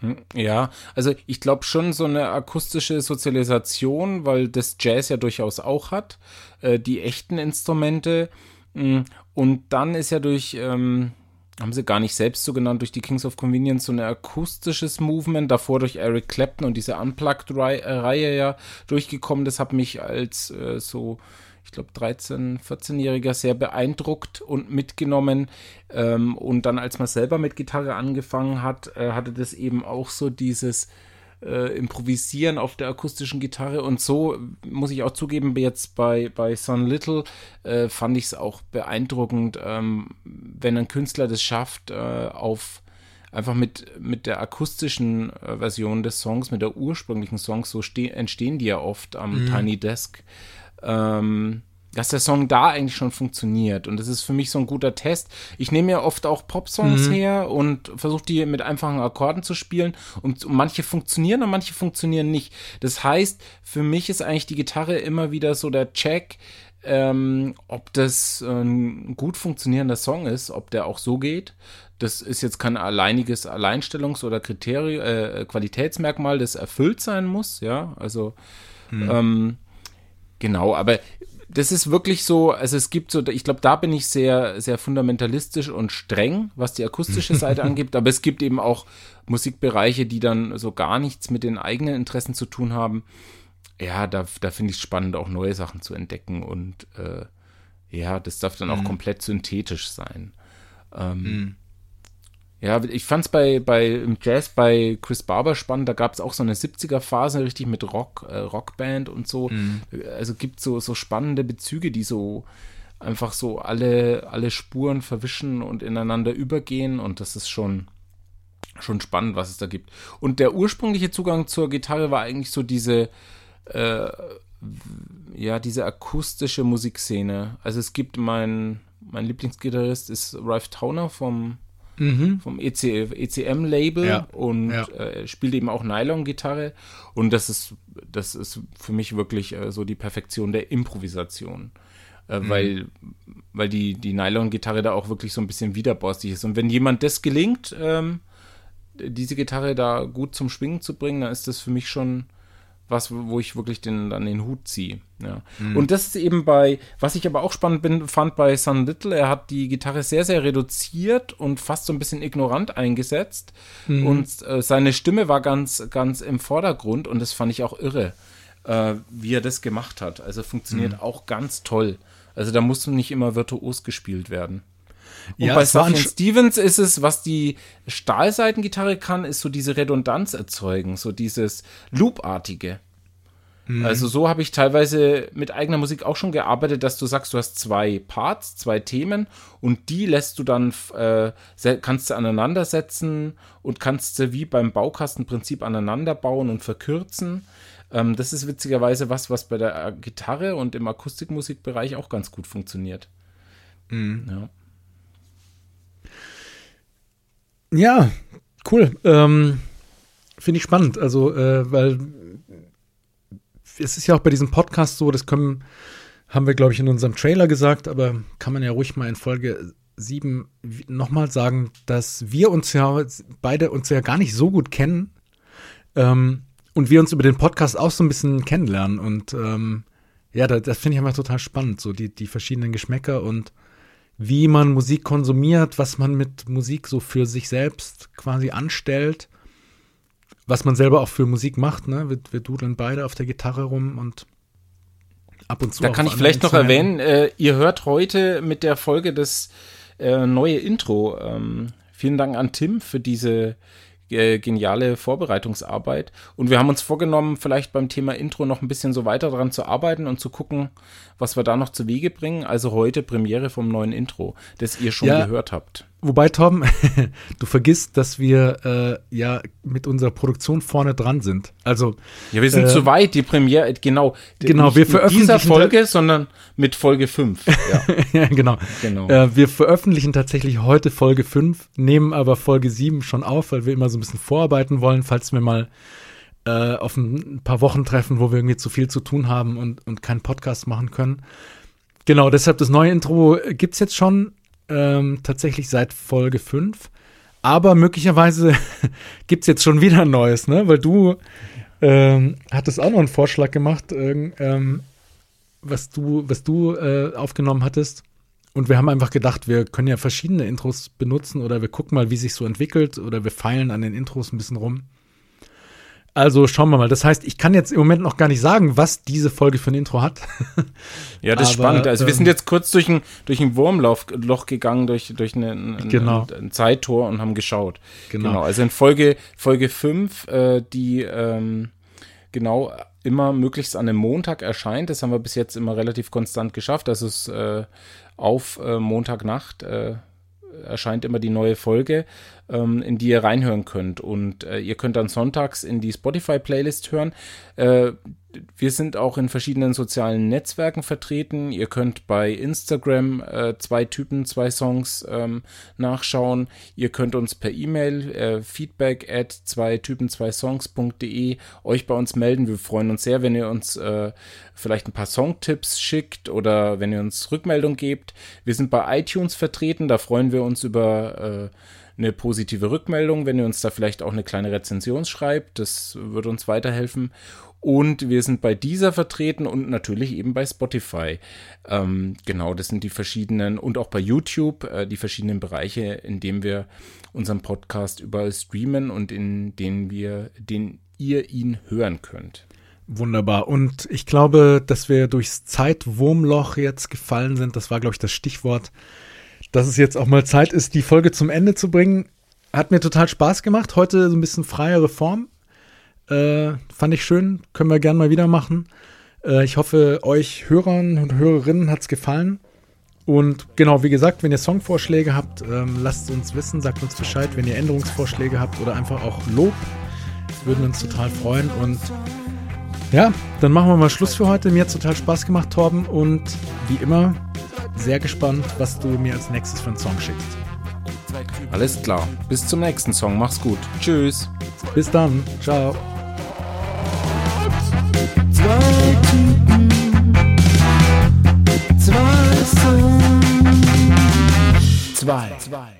Hm, Ja, also ich glaube schon so eine akustische Sozialisation, weil das Jazz ja durchaus auch hat, äh, die echten Instrumente. Mh, Und dann ist ja durch, ähm, haben sie gar nicht selbst so genannt, durch die Kings of Convenience so ein akustisches Movement, davor durch Eric Clapton und diese Unplugged-Reihe ja durchgekommen. Das hat mich als äh, so, ich glaube, 13-, 14-Jähriger sehr beeindruckt und mitgenommen. Ähm, und dann, als man selber mit Gitarre angefangen hat, äh, hatte das eben auch so dieses äh, Improvisieren auf der akustischen Gitarre. Und so muss ich auch zugeben, jetzt bei, bei Son Little äh, fand ich es auch beeindruckend, ähm, wenn ein Künstler das schafft, äh, auf einfach mit, mit der akustischen äh, Version des Songs, mit der ursprünglichen Songs, so ste entstehen die ja oft am Tiny Desk, ähm, dass der Song da eigentlich schon funktioniert. Und das ist für mich so ein guter Test. Ich nehme ja oft auch Pop-Songs her und versuche die mit einfachen Akkorden zu spielen. Und manche funktionieren und manche funktionieren nicht. Das heißt, für mich ist eigentlich die Gitarre immer wieder so der Check, ähm, ob das ein gut funktionierender Song ist, ob der auch so geht. Das ist jetzt kein alleiniges Alleinstellungs- oder Kriterium, äh, Qualitätsmerkmal, das erfüllt sein muss, ja. Also ähm, genau, aber das ist wirklich so, also es gibt so, ich glaube, da bin ich sehr, sehr fundamentalistisch und streng, was die akustische Seite angibt, aber es gibt eben auch Musikbereiche, die dann so gar nichts mit den eigenen Interessen zu tun haben. Ja, da, da finde ich es spannend, auch neue Sachen zu entdecken und äh, ja, das darf dann auch komplett synthetisch sein. Ähm, Ja, ich fand es bei, bei im Jazz bei Chris Barber spannend, da gab es auch so eine 70er-Phase, richtig mit Rock, äh, Rockband und so. Also gibt so, so spannende Bezüge, die so einfach so alle, alle Spuren verwischen und ineinander übergehen und das ist schon, schon spannend, was es da gibt. Und der ursprüngliche Zugang zur Gitarre war eigentlich so diese, äh, ja, diese akustische Musikszene. Also es gibt mein, mein Lieblingsgitarrist ist Ralph Towner vom vom E EC, ECM-Label Ja, und ja. äh, spielt eben auch Nylon-Gitarre. Und das ist, das ist für mich wirklich äh, so die Perfektion der Improvisation. Äh, Weil, weil die, die Nylon-Gitarre da auch wirklich so ein bisschen widerborstig ist. Und wenn jemand das gelingt, ähm, diese Gitarre da gut zum Schwingen zu bringen, dann ist das für mich schon was, wo ich wirklich den, dann den Hut ziehe. Ja. Und das ist eben bei, was ich aber auch spannend bin, fand bei Sun Little, er hat die Gitarre sehr, sehr reduziert und fast so ein bisschen ignorant eingesetzt. Und äh, seine Stimme war ganz, ganz im Vordergrund und das fand ich auch irre, äh, wie er das gemacht hat. Also funktioniert auch ganz toll. Also da muss nicht immer virtuos gespielt werden. Und Ja, bei Sufjan Stevens ist es, was die Stahlseitengitarre kann, ist so diese Redundanz erzeugen, so dieses Loopartige. Also so habe ich teilweise mit eigener Musik auch schon gearbeitet, dass du sagst, du hast zwei Parts, zwei Themen und die lässt du dann, äh, kannst du aneinander setzen und kannst sie wie beim Baukastenprinzip aneinander bauen und verkürzen. Ähm, das ist witzigerweise was, was bei der äh, Gitarre und im Akustikmusikbereich auch ganz gut funktioniert. Ja. Ja, cool. Ähm, Finde ich spannend. Also, äh, weil es ist ja auch bei diesem Podcast so, das können, haben wir, glaube ich, in unserem Trailer gesagt, aber kann man ja ruhig mal in Folge 7 nochmal sagen, dass wir uns ja beide uns ja gar nicht so gut kennen ähm, und wir uns über den Podcast auch so ein bisschen kennenlernen. Und ähm, ja, das, das finde ich einfach total spannend, so die, die verschiedenen Geschmäcker und wie man Musik konsumiert, was man mit Musik so für sich selbst quasi anstellt, was man selber auch für Musik macht. Ne? Wir, wir dudeln beide auf der Gitarre rum und ab und zu. Da kann ich vielleicht noch erwähnen, äh, ihr hört heute mit der Folge das äh, neue Intro. Ähm, vielen Dank an Tim für diese äh, geniale Vorbereitungsarbeit. Und wir haben uns vorgenommen, vielleicht beim Thema Intro noch ein bisschen so weiter dran zu arbeiten und zu gucken, was wir da noch zu Wege bringen. Also heute Premiere vom neuen Intro, das ihr schon Ja. gehört habt. Wobei, Tom, du vergisst, dass wir äh, ja mit unserer Produktion vorne dran sind. Also, Ja, wir sind Äh, zu weit, die Premiere, genau. Genau, Nicht wir mit dieser veröffentlichen Folge, sondern mit Folge 5. Ja, ja, genau. genau. Äh, wir veröffentlichen tatsächlich heute Folge 5, nehmen aber Folge 7 schon auf, weil wir immer so ein bisschen vorarbeiten wollen, falls wir mal äh, auf ein paar Wochen treffen, wo wir irgendwie zu viel zu tun haben und, und keinen Podcast machen können. Genau, deshalb das neue Intro gibt's jetzt schon ähm, tatsächlich seit Folge 5. Aber möglicherweise gibt's jetzt schon wieder ein neues, ne? Weil du ähm, hattest auch noch einen Vorschlag gemacht, ähm, was du, was du äh, aufgenommen hattest. Und wir haben einfach gedacht, wir können ja verschiedene Intros benutzen oder wir gucken mal, wie sich so entwickelt oder wir feilen an den Intros ein bisschen rum. Also schauen wir mal. Das heißt, ich kann jetzt im Moment noch gar nicht sagen, was diese Folge für ein Intro hat. Ja, das ist Aber, spannend. Also wir ähm, sind jetzt kurz durch ein, durch ein Wurmloch Loch gegangen, durch, durch eine, ein, Genau. ein, ein Zeittor und haben geschaut. Genau. Genau. Also in Folge, Folge 5, äh, die ähm, genau immer möglichst an einem Montag erscheint. Das haben wir bis jetzt immer relativ konstant geschafft. Das ist äh, auf äh, Montagnacht äh, erscheint immer die neue Folge, ähm, in die ihr reinhören könnt. Und äh, ihr könnt dann sonntags in die Spotify-Playlist hören. Äh, wir sind auch in verschiedenen sozialen Netzwerken vertreten. Ihr könnt bei Instagram äh, zwei Typen, zwei Songs ähm, nachschauen. Ihr könnt uns per E-Mail äh, feedback at zwei Typen, zwei Songs.de euch bei uns melden. Wir freuen uns sehr, wenn ihr uns äh, vielleicht ein paar Songtipps schickt oder wenn ihr uns Rückmeldung gebt. Wir sind bei iTunes vertreten. Da freuen wir uns über äh, eine positive Rückmeldung, wenn ihr uns da vielleicht auch eine kleine Rezension schreibt. Das würde uns weiterhelfen. Und wir sind bei dieser vertreten und natürlich eben bei Spotify. Ähm, genau, das sind die verschiedenen und auch bei YouTube äh, die verschiedenen Bereiche, in denen wir unseren Podcast überall streamen und in denen wir, den ihr ihn hören könnt. Wunderbar. Und ich glaube, dass wir durchs Zeitwurmloch jetzt gefallen sind. Das war, glaube ich, das Stichwort. Dass es jetzt auch mal Zeit ist, die Folge zum Ende zu bringen. Hat mir total Spaß gemacht. Heute so ein bisschen freiere Form. Äh, fand ich schön. Können wir gerne mal wieder machen. Äh, ich hoffe, euch Hörern und Hörerinnen hat es gefallen. Und genau, wie gesagt, wenn ihr Songvorschläge habt, ähm, lasst uns wissen, sagt uns Bescheid, wenn ihr Änderungsvorschläge habt oder einfach auch Lob. Würden uns total freuen. Und ja, dann machen wir mal Schluss für heute. Mir hat total Spaß gemacht, Torben. Und wie immer, sehr gespannt, was du mir als nächstes für einen Song schickst. Alles klar. Bis zum nächsten Song. Mach's gut. Tschüss. Bis dann. Ciao. Zwei Typen, zwei Songs, zwei. zwei.